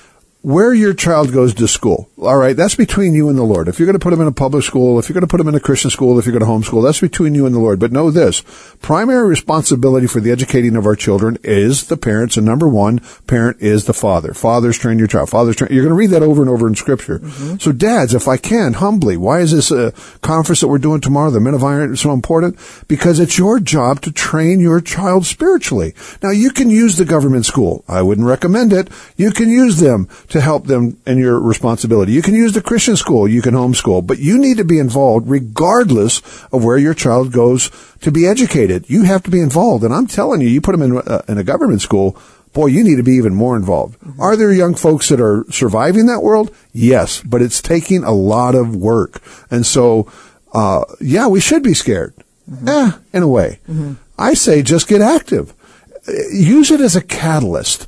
Where your child goes to school, all right, that's between you and the Lord. If you're going to put them in a public school, if you're going to put them in a Christian school, if you're going to homeschool, that's between you and the Lord. But know this, primary responsibility for the educating of our children is the parents, and number one parent is the father. Fathers train your child. Fathers train. You're going to read that over and over in Scripture. Mm-hmm. So, dads, if I can, humbly, why is this a conference that we're doing tomorrow, the Men of Iron, so important? Because it's your job to train your child spiritually. Now, you can use the government school. I wouldn't recommend it. You can use them to help them in your responsibility. You can use the Christian school. You can homeschool, but you need to be involved regardless of where your child goes to be educated. You have to be involved. And I'm telling you, you put them in, uh, in a government school, boy, you need to be even more involved. Are there young folks that are surviving that world? Yes, but it's taking a lot of work. And so, uh, yeah, we should be scared. Eh, in a way. I say just get active. Uh, Use it as a catalyst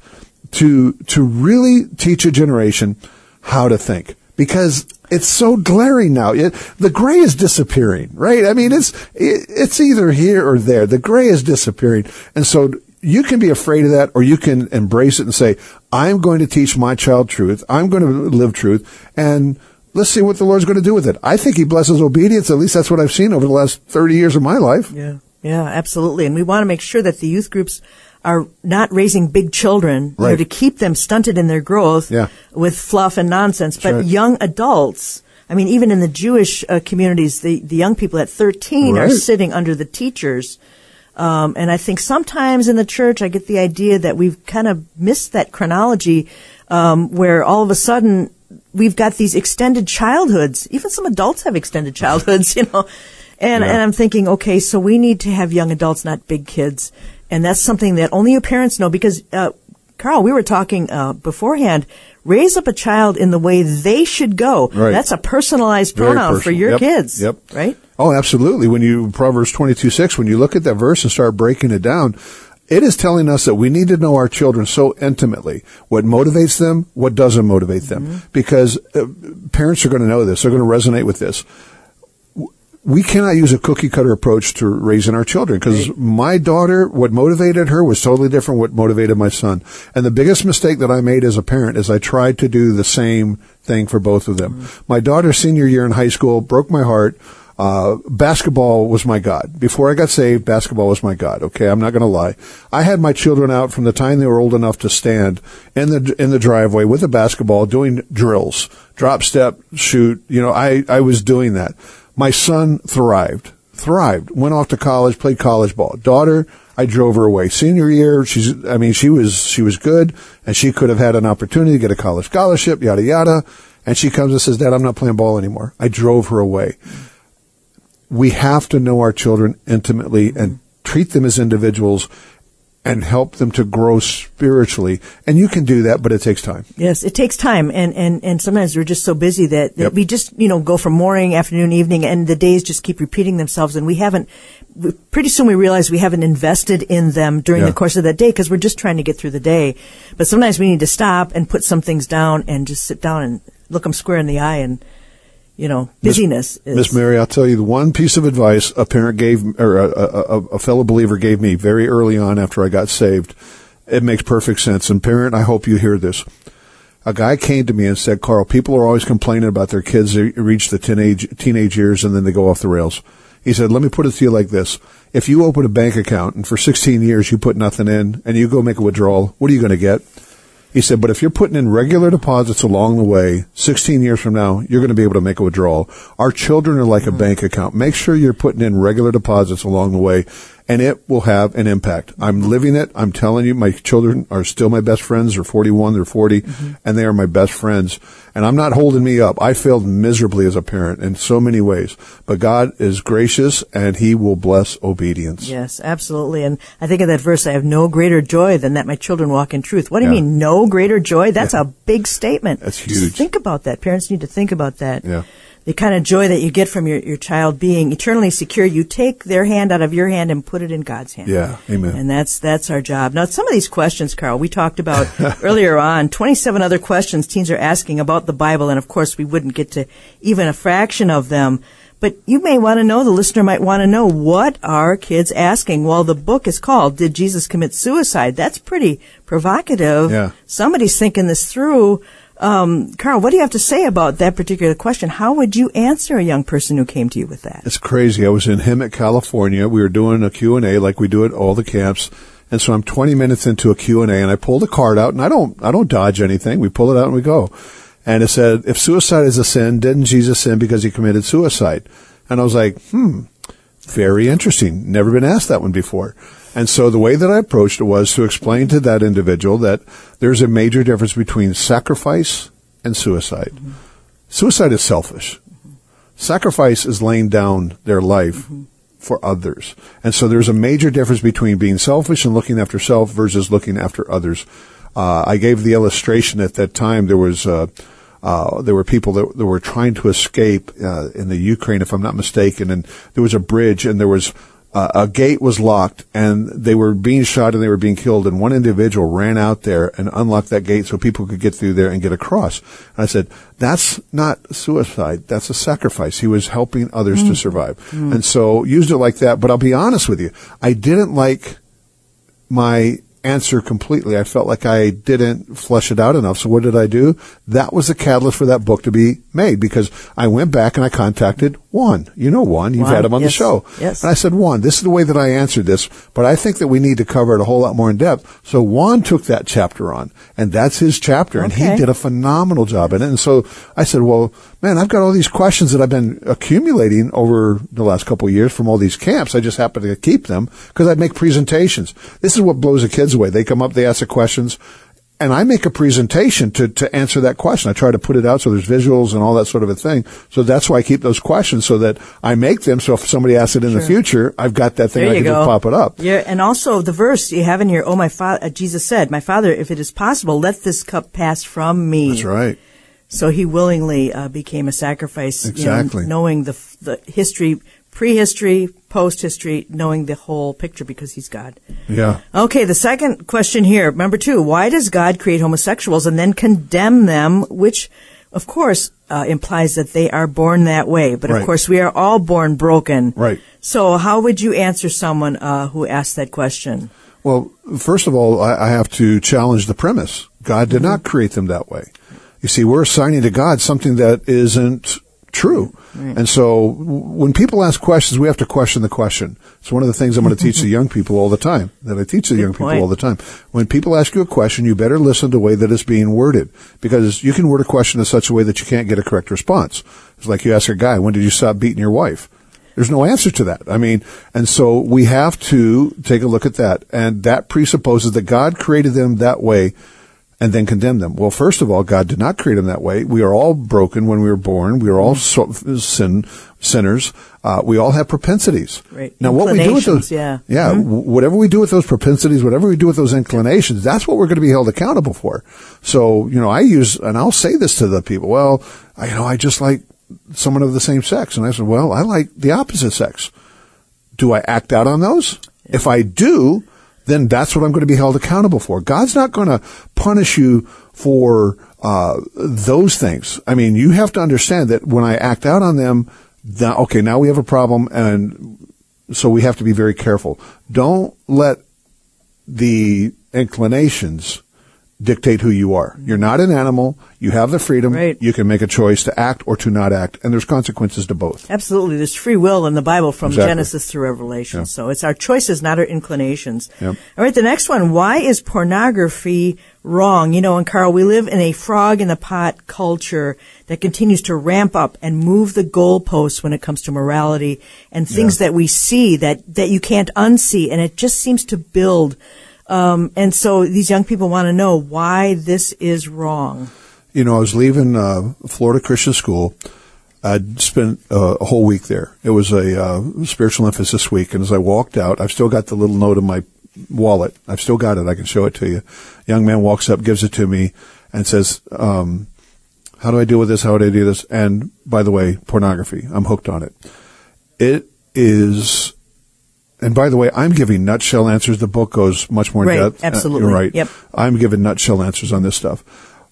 to, to really teach a generation how to think. Because it's so glaring now. It, the gray is disappearing, right? I mean, it's it, it's either here or there. The gray is disappearing, and so you can be afraid of that, or you can embrace it and say, "I'm going to teach my child truth. I'm going to live truth." And let's see what the Lord's going to do with it. I think He blesses obedience. At least that's what I've seen over the last thirty years of my life. Yeah, yeah, absolutely. And we want to make sure that the youth groups are not raising big children you know, to keep them stunted in their growth Yeah. with fluff and nonsense, but right. young adults. I mean, even in the Jewish uh, communities, the, the young people at 13 are sitting under the teachers. Um, and I think sometimes in the church, I get the idea that we've kind of missed that chronology, um, where all of a sudden we've got these extended childhoods. Even some adults have extended childhoods, (laughs) you know. And, Yeah. and I'm thinking, okay, so we need to have young adults, not big kids. And that's something that only your parents know because, uh, Carl, we were talking, uh, beforehand. Raise up a child in the way they should go. Right. That's a personalized Very pronoun for your Yep. kids. Yep. Right? Oh, absolutely. When you, Proverbs 22, 6, when you look at that verse and start breaking it down, it is telling us that we need to know our children so intimately. What motivates them, what doesn't motivate them. Because uh, parents are going to know this. They're going to resonate with this. We cannot use a cookie cutter approach to raising our children because my daughter, what motivated her was totally different what motivated my son. And the biggest mistake that I made as a parent is I tried to do the same thing for both of them. My daughter's senior year in high school broke my heart. Uh, basketball was my God. Before I got saved, basketball was my God. Okay, I'm not going to lie. I had my children out from the time they were old enough to stand in the in the driveway with a basketball, doing drills, drop step, shoot. You know, I I was doing that. My son thrived, thrived. Went off to college, played college ball. Daughter, I drove her away. Senior year, she's. I mean, she was she was good, and she could have had an opportunity to get a college scholarship, yada yada. And she comes and says, "Dad, I'm not playing ball anymore." I drove her away we have to know our children intimately and treat them as individuals and help them to grow spiritually. And you can do that, but it takes time. Yes, it takes time, and and and sometimes we're just so busy that, that Yep. we just you know go from morning, afternoon, evening, and the days just keep repeating themselves, and we haven't. we- Pretty soon we realize we haven't invested in them during Yeah. the course of that day because we're just trying to get through the day. But sometimes we need to stop and put some things down and just sit down and look them square in the eye, and you know, busyness Miss Mary, I'll tell you the one piece of advice a parent gave, or a, a, a, a fellow believer gave me very early on after I got saved. It makes perfect sense. And parent, I hope you hear this. A guy came to me and said, Carl, people are always complaining about their kids. They reach the teenage, teenage years and then they go off the rails. He said, let me put it to you like this. If you open a bank account and for 16 years you put nothing in and you go make a withdrawal, what are you going to get? He said, but if you're putting in regular deposits along the way, 16 years from now, you're going to be able to make a withdrawal. Our children are like a mm-hmm. bank account. Make sure you're putting in regular deposits along the way and it will have an impact. I'm living it. I'm telling you, my children are still my best friends. They're 41, they're 40, mm-hmm. and they are my best friends. And I'm not holding me up. I failed miserably as a parent in so many ways, but God is gracious and he will bless obedience. Yes, absolutely. And I think of that verse, I have no greater joy than that my children walk in truth. What do you mean, no greater joy? That's a big statement. That's Just huge. think about that. Parents need to think about that. Yeah. The kind of joy that you get from your, your child being eternally secure, you take their hand out of your hand and put it in God's hand. Yeah. Amen. And that's that's our job. Now, some of these questions, Carl, we talked about (laughs) earlier on. Twenty-seven other questions teens are asking about the Bible, and of course, we wouldn't get to even a fraction of them. But you may want to know, the listener might want to know, what are kids asking? Well, the book is called Did Jesus Commit Suicide? That's pretty provocative. Yeah. Somebody's thinking this through. Um, Carl, what do you have to say about that particular question? How would you answer a young person who came to you with that? It's crazy. I was in Hemet, California. We were doing a Q&A like we do at all the camps. And so I'm 20 minutes into a Q&A and I pulled a card out and I don't, I don't dodge anything. We pull it out and we go. And it said, if suicide is a sin, didn't Jesus sin because he committed suicide? And I was like, hmm, very interesting. Never been asked that one before. And so the way that I approached it was to explain to that individual that there's a major difference between sacrifice and suicide. Suicide is selfish. Sacrifice is laying down their life for others. And so there's a major difference between being selfish and looking after self versus looking after others. Uh, I gave the illustration at that time. There was, uh, uh, there were people that, that were trying to escape uh, in the Ukraine, if I'm not mistaken, and there was a bridge, and there was uh, a gate was locked, and they were being shot and they were being killed. And one individual ran out there and unlocked that gate so people could get through there and get across. And I said, "That's not suicide. That's a sacrifice. He was helping others to survive." And so used it like that. But I'll be honest with you, I didn't like my answer completely. I felt like I didn't flesh it out enough. So what did I do? That was the catalyst for that book to be made because I went back and I contacted Juan. You know Juan. You've Juan, had him on yes, the show. yes. And I said, Juan, this is the way that I answered this, but I think that we need to cover it a whole lot more in depth. So Juan took that chapter on and that's his chapter and he did a phenomenal job in it. And so I said, well, man, I've got all these questions that I've been accumulating over the last couple of years from all these camps. I just happen to keep them because I make presentations. This is what blows the kids away. They come up, they ask the questions. And I make a presentation to, to answer that question. I try to put it out so there's visuals and all that sort of a thing. So that's why I keep those questions so that I make them. So if somebody asks it in the future, I've got that thing There I can go. just pop it up. Yeah, and also the verse you have in here. Oh, my father, Jesus said, "My Father, if it is possible, let this cup pass from me." That's right. So he willingly uh, became a sacrifice, you know, Exactly. knowing the the history, prehistory, post history, knowing the whole picture because he's God. Yeah. Okay, the second question here, number two: Why does God create homosexuals and then condemn them? Which, of course, uh, implies that they are born that way. But of Right. course, we are all born broken. Right. So, how would you answer someone uh, who asked that question? Well, first of all, I, I have to challenge the premise. God did not create them that way. You see, we're assigning to God something that isn't true. And so when people ask questions, we have to question the question. It's one of the things I'm going to teach the young people all the time, that I teach the young people all the time. When people ask you a question, you better listen to the way that it's being worded because you can word a question in such a way that you can't get a correct response. It's like you ask a guy, when did you stop beating your wife? There's no answer to that. I mean, and so we have to take a look at that. And that presupposes that God created them that way and then condemn them. Well, first of all, God did not create them that way. We are all broken when we were born. We are all so, sin, sinners. Uh, we all have propensities. Right. Now, what we do with those, yeah, yeah. w- whatever we do with those propensities, whatever we do with those inclinations, that's what we're going to be held accountable for. So, you know, I use, and I'll say this to the people, well, I, you know, I just like someone of the same sex. And I said, well, I like the opposite sex. Do I act out on those? If I do, then that's what I'm going to be held accountable for. God's not going to punish you for uh, those things. I mean, you have to understand that when I act out on them, that, okay, now we have a problem, and so we have to be very careful. Don't let the inclinations dictate who you are. You're not an animal. You have the freedom. Right. You can make a choice to act or to not act, and there's consequences to both. Absolutely. There's free will in the Bible from Exactly. Genesis through Revelation. Yeah. So it's our choices, not our inclinations. Yep. All right. The next one. Why is pornography wrong? You know, and Carl, we live in a frog in the pot culture that continues to ramp up and move the goalposts when it comes to morality and things that we see that, that you can't unsee. And it just seems to build. Um, and so these young people want to know why this is wrong. you know, I was leaving uh, Florida Christian School. I'd spent uh, a whole week there. It was a uh, spiritual emphasis week, and as I walked out, I've still got the little note in my wallet. I've still got it. I can show it to you. young man walks up, gives it to me, and says, um, "How do I deal with this? How do I do this?" And by the way, pornography. I'm hooked on it. It is. And by the way, I'm giving nutshell answers. The book goes much more in Right, depth. Uh, absolutely. you're right. Yep. I'm giving nutshell answers on this stuff.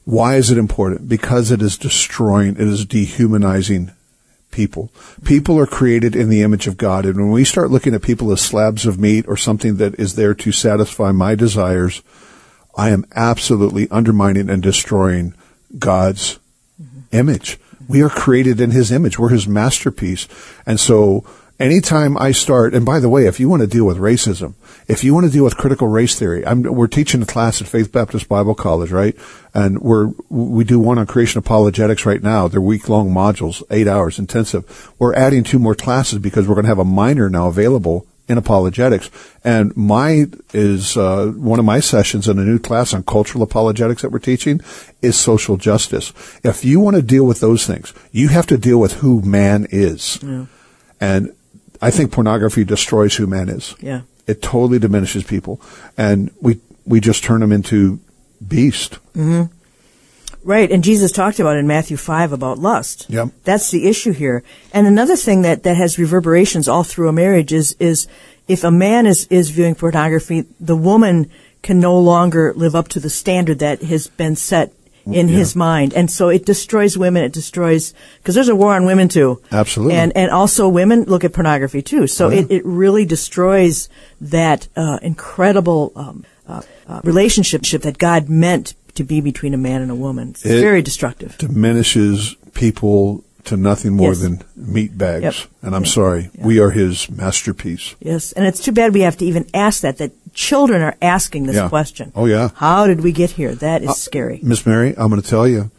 Why is it important? Because it is destroying, it is dehumanizing people. People are created in the image of God. And when we start looking at people as slabs of meat or something that is there to satisfy my desires, I am absolutely undermining and destroying God's image. We are created in his image. We're his masterpiece. And so anytime I start, and by the way, if you want to deal with racism, if you want to deal with critical race theory, I'm, we're teaching a class at Faith Baptist Bible College, right? And we're, we do one on creation apologetics right now. They're week long modules, eight hours intensive. We're adding two more classes because we're going to have a minor now available in apologetics. And my is uh, one of my sessions in a new class on cultural apologetics that we're teaching is social justice. If you want to deal with those things, you have to deal with who man is. Yeah. And I think pornography destroys who man is. Yeah. It totally diminishes people, and we we just turn them into beast. Mm-hmm. Right, and Jesus talked about in Matthew 5 about lust. Yep. That's the issue here. And another thing that, that has reverberations all through a marriage is, is if a man is, is viewing pornography, the woman can no longer live up to the standard that has been set in Yeah. his mind. And so it destroys women, it destroys, because there's a war on women too. Absolutely. And, and also women look at pornography too. So yeah. it, it really destroys that, uh, incredible, um, uh, uh, relationship that God meant to be between a man and a woman. It's It- very destructive. Diminishes people to nothing more Yes. than meat bags. Yep. And I'm Yeah. sorry, Yeah. we are his masterpiece. Yes, and it's too bad we have to even ask that. That children are asking this Yeah. question. Oh, yeah. How did we get here? That is scary. Miss Mary, I'm going to tell you,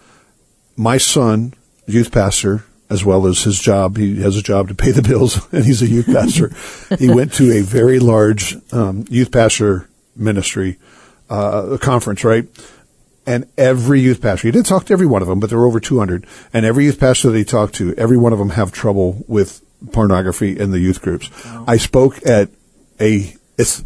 my son, youth pastor, as well as his job, he has a job to pay the bills, (laughs) and he's a youth pastor. (laughs) he went to a very large um, youth pastor ministry uh, conference, right? And every youth pastor, he didn't talk to every one of them, but there were over 200. And every youth pastor that he talked to, every one of them have trouble with pornography in the youth groups. I spoke at a, it's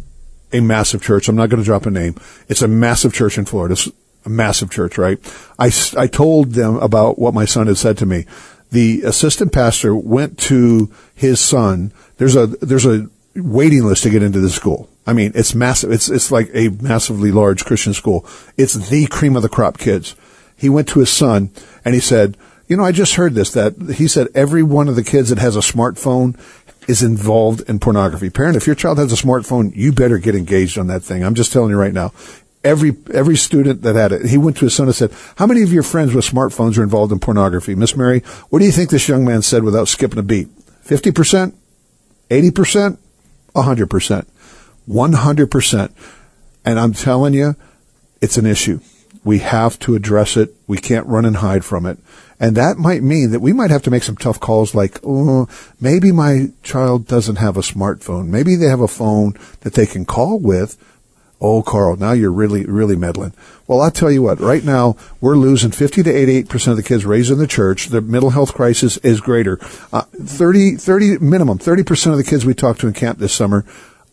a massive church. I'm not going to drop a name. It's a massive church in Florida. It's a massive church, right? I, I told them about what my son had said to me. The assistant pastor went to his son. There's a, there's a waiting list to get into this school. I mean, it's massive. It's, it's like a massively large Christian school. It's the cream of the crop kids. He went to his son and he said, you know, I just heard this, that he said every one of the kids that has a smartphone is involved in pornography. Parent, if your child has a smartphone, you better get engaged on that thing. I'm just telling you right now. Every every student that had it, he went to his son and said, "How many of your friends with smartphones are involved in pornography?" Miss Mary, what do you think this young man said without skipping a beat? Fifty percent, eighty percent, hundred percent, one hundred percent. And I'm telling you, it's an issue. We have to address it. We can't run and hide from it. And that might mean that we might have to make some tough calls like, oh, maybe my child doesn't have a smartphone. Maybe they have a phone that they can call with. Oh, Carl, now you're really, really meddling. Well, I'll tell you what, right now, we're losing 50 to 88% of the kids raised in the church. The mental health crisis is greater. Uh, 30, 30, minimum, 30% of the kids we talked to in camp this summer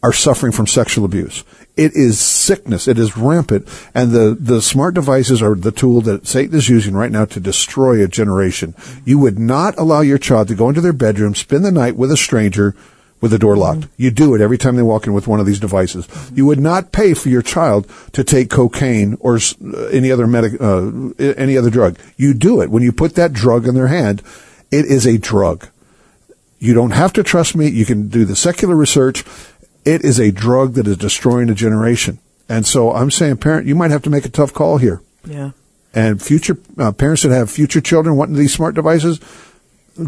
are suffering from sexual abuse. It is sickness. It is rampant. And the, the smart devices are the tool that Satan is using right now to destroy a generation. You would not allow your child to go into their bedroom, spend the night with a stranger with the door locked. You do it every time they walk in with one of these devices. You would not pay for your child to take cocaine or any other medic, uh, any other drug. You do it when you put that drug in their hand. It is a drug. You don't have to trust me. You can do the secular research. It is a drug that is destroying a generation. And so I'm saying, parent, you might have to make a tough call here. Yeah. And future uh, parents that have future children wanting these smart devices,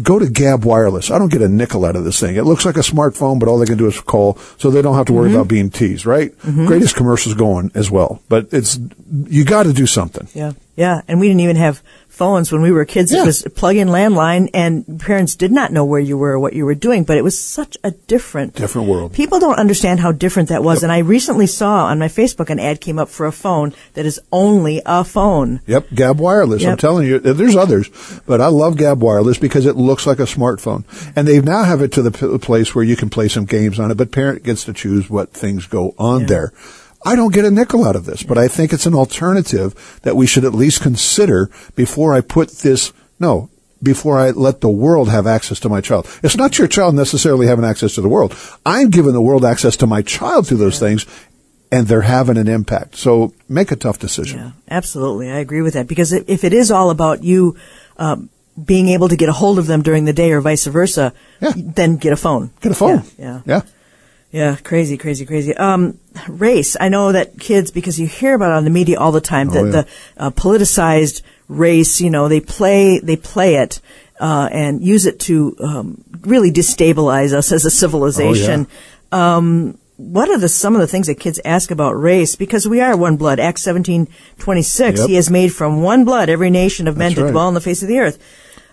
go to Gab Wireless. I don't get a nickel out of this thing. It looks like a smartphone, but all they can do is call, so they don't have to worry about being teased. Right? Greatest commercials going as well, but it's you got to do something. Yeah. Yeah. And we didn't even have phones when we were kids. Yeah. It was plug in landline and parents did not know where you were or what you were doing, but it was such a different, Different world. People don't understand how different that was. And I recently saw on my Facebook an ad came up for a phone that is only a phone. Yep, Gab Wireless. I'm telling you, uh, there's others, but I love Gab Wireless because it looks like a smartphone, and they now have it to the p- place where you can play some games on it. But parent gets to choose what things go on Yeah. there. I don't get a nickel out of this, but I think it's an alternative that we should at least consider before I put this. No. Before I let the world have access to my child. It's not your child necessarily having access to the world. I'm giving the world access to my child through those things, and they're having an impact. So make a tough decision. Yeah, absolutely. I agree with that because if if it is all about you um, being able to get a hold of them during the day or vice versa, Yeah. then get a phone. Get a phone. Yeah. yeah. Yeah. Yeah, crazy, crazy, crazy. Um, race. I know that kids, because you hear about it on the media all the time, that Oh, yeah. the uh, politicized race, you know, they play, they play it, uh, and use it to, um, really destabilize us as a civilization. Um, what are the, some of the things that kids ask about race? Because we are one blood. Acts seventeen twenty six. Yep. He has made from one blood every nation of men That's to right. dwell on the face of the earth.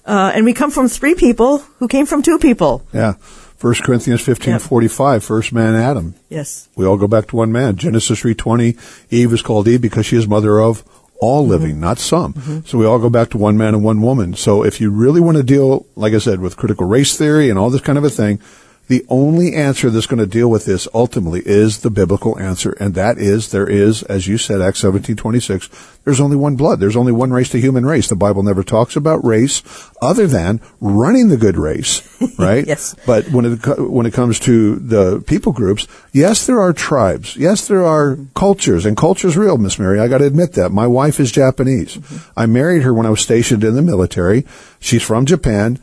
Uh, and we come from three people who came from two people. Yeah. First Corinthians fifteen Yep. forty five. First man Adam. Yes. We all go back to one man. Genesis three twenty. Eve is called Eve because she is mother of all Mm-hmm. living, not some. So we all go back to one man and one woman. So if you really want to deal, like I said, with critical race theory and all this kind of a thing, the only answer that's going to deal with this ultimately is the biblical answer, and that is there is, as you said, Acts seventeen twenty six. There's only one blood. There's only one race, the human race. The Bible never talks about race other than running the good race, (laughs) right? Yes. But when it when it comes to the people groups, yes, there are tribes. Yes, there are cultures, and culture's real, Miss Mary. I got to admit that. My wife is Japanese. Mm-hmm. I married her when I was stationed in the military. She's from Japan.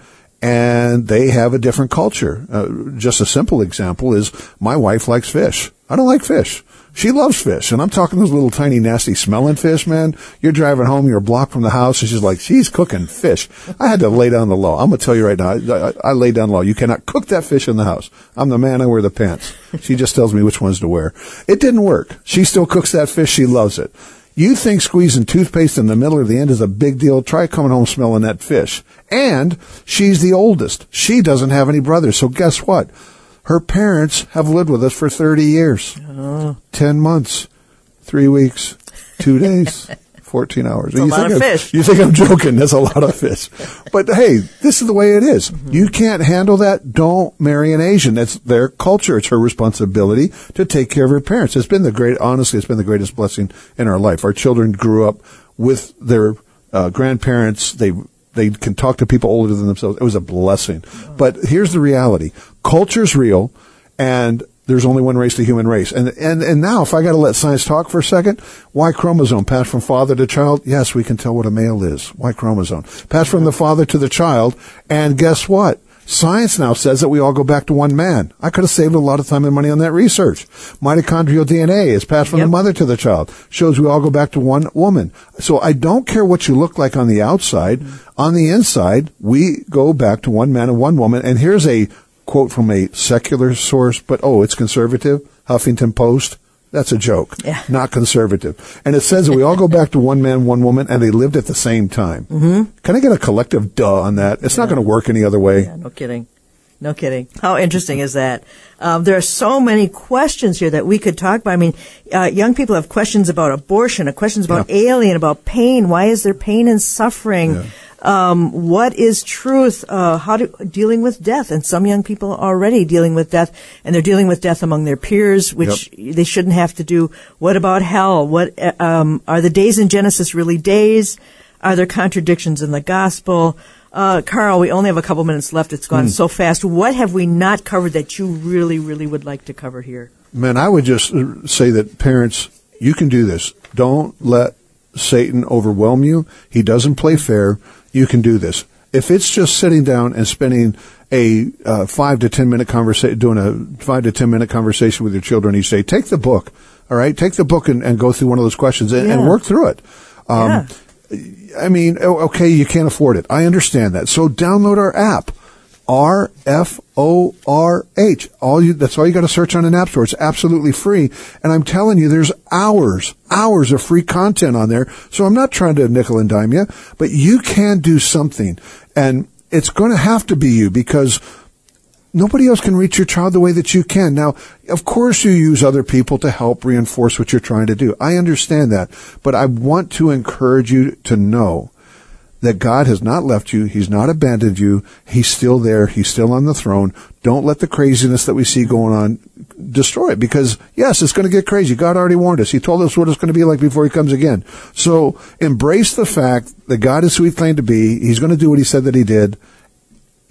And they have a different culture. Uh, just a simple example is my wife likes fish. I don't like fish. She loves fish, and I'm talking those little tiny nasty smelling fish, man. You're driving home, you're a block from the house, and she's like, she's cooking fish. I had to lay down the law. I'm gonna tell you right now, I, I, I laid down the law. You cannot cook that fish in the house. I'm the man, I wear the pants. She just tells me which ones to wear. It didn't work. She still cooks that fish, she loves it. You think squeezing toothpaste in the middle or the end is a big deal? Try coming home smelling that fish. And she's the oldest. She doesn't have any brothers. So guess what? Her parents have lived with us for 30 years. 10 months, 3 weeks, 2 days, (laughs) 14 hours. a you lot think of I'm- fish. You think I'm joking. That's a lot of fish. But hey, this is the way it is. You can't handle that. Don't marry an Asian. That's their culture. It's her responsibility to take care of her parents. It's been the great, honestly, it's been the greatest blessing in our life. Our children grew up with their uh, grandparents. They, they can talk to people older than themselves. It was a blessing. But here's the reality. Culture's real and there's only one race, the human race. And, and, and now, if I got to let science talk for a second, Y chromosome passed from father to child. Yes, we can tell what a male is. Y chromosome passed from the father to the child. And guess what? Science now says that we all go back to one man. I could have saved a lot of time and money on that research. Mitochondrial DNA is passed from Yep. the mother to the child. Shows we all go back to one woman. So I don't care what you look like on the outside. Mm. On the inside, we go back to one man and one woman. And here's a quote from a secular source, but oh, it's conservative. Huffington Post. That's a joke. Yeah. Not conservative. And it says that we all go back to one man, one woman, and they lived at the same time. Mm-hmm. Can I get a collective duh on that? It's not going to work any other way. Yeah, no kidding. No kidding. How interesting is that? Um, there are so many questions here that we could talk about. I mean, uh, young people have questions about abortion, questions about alien, about pain. Why is there pain and suffering? Um, what is truth? Uh, how do, dealing with death? And some young people are already dealing with death, and they're dealing with death among their peers, which they shouldn't have to do. What about hell? What uh, um, are the days in Genesis really days? Are there contradictions in the gospel? Uh, Carl, we only have a couple minutes left. It's gone so fast. What have we not covered that you really, really would like to cover here? Man, I would just uh, say that parents, you can do this. Don't let Satan overwhelm you. He doesn't play fair. You can do this. If it's just sitting down and spending a uh, five to ten minute conversation, doing a five to ten minute conversation with your children each day, take the book. All right, take the book and, and go through one of those questions and, and work through it. Um, Yeah. I mean, okay, you can't afford it. I understand that. So download our app. R F O R H. All you, that's all you got to search on an app store. It's absolutely free. And I'm telling you, there's hours, hours of free content on there. So I'm not trying to nickel and dime you, but you can do something. And it's going to have to be you because nobody else can reach your child the way that you can. Now, of course you use other people to help reinforce what you're trying to do. I understand that, but I want to encourage you to know that God has not left you. He's not abandoned you. He's still there. He's still on the throne. Don't let the craziness that we see going on destroy it because yes, it's going to get crazy. God already warned us. He told us what it's going to be like before he comes again. So embrace the fact that God is who he claimed to be. He's going to do what he said that he did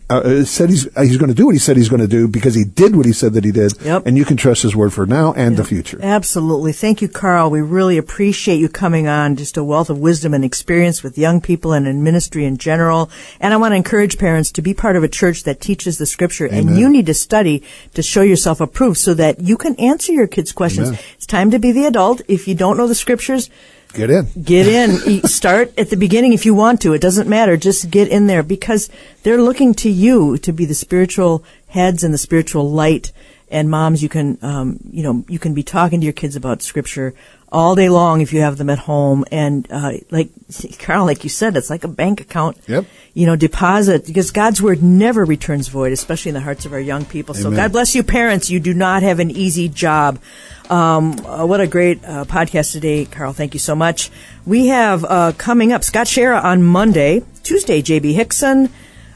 uh, said he's uh, he's going to do what he said he's going to do because he did what he said that he did. Yep. And you can trust his word for now and the future. Absolutely. Thank you, Carl. We really appreciate you coming on. Just a wealth of wisdom and experience with young people and in ministry in general. And I want to encourage parents to be part of a church that teaches the scripture Amen. and you need to study to show yourself approved so that you can answer your kids' questions. Amen. It's time to be the adult. If you don't know the scriptures, Get in. Get in. (laughs) Start at the beginning if you want to. It doesn't matter. Just get in there because they're looking to you to be the spiritual heads and the spiritual light. And moms, you can, um, you know, you can be talking to your kids about scripture all day long if you have them at home. And uh, like (laughs) Carl, like you said, it's like a bank account. Yep. You know, deposit because God's word never returns void, especially in the hearts of our young people. So God bless you, parents. You do not have an easy job. Um, uh, what a great uh, podcast today, Carl. Thank you so much. We have uh, coming up Scott Shara on Monday, Tuesday, JB Hixson.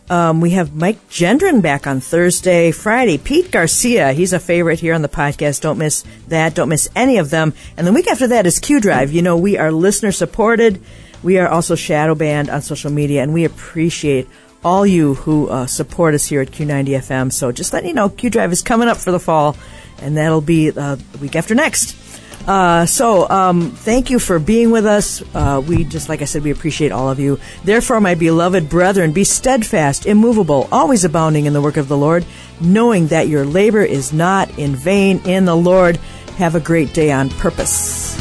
Um, we have Mike Gendron back on Thursday, Friday. Pete Garcia, he's a favorite here on the podcast. Don't miss that. Don't miss any of them. And the week after that is Q Drive. You know, we are listener supported. We are also shadow banned on social media, and we appreciate all you who uh, support us here at Q90 FM. So just letting you know, Q Drive is coming up for the fall, and that'll be uh, the week after next. Uh, so, um, thank you for being with us. Uh, we just, like I said, we appreciate all of you. Therefore, my beloved brethren, be steadfast, immovable, always abounding in the work of the Lord, knowing that your labor is not in vain in the Lord. Have a great day on purpose.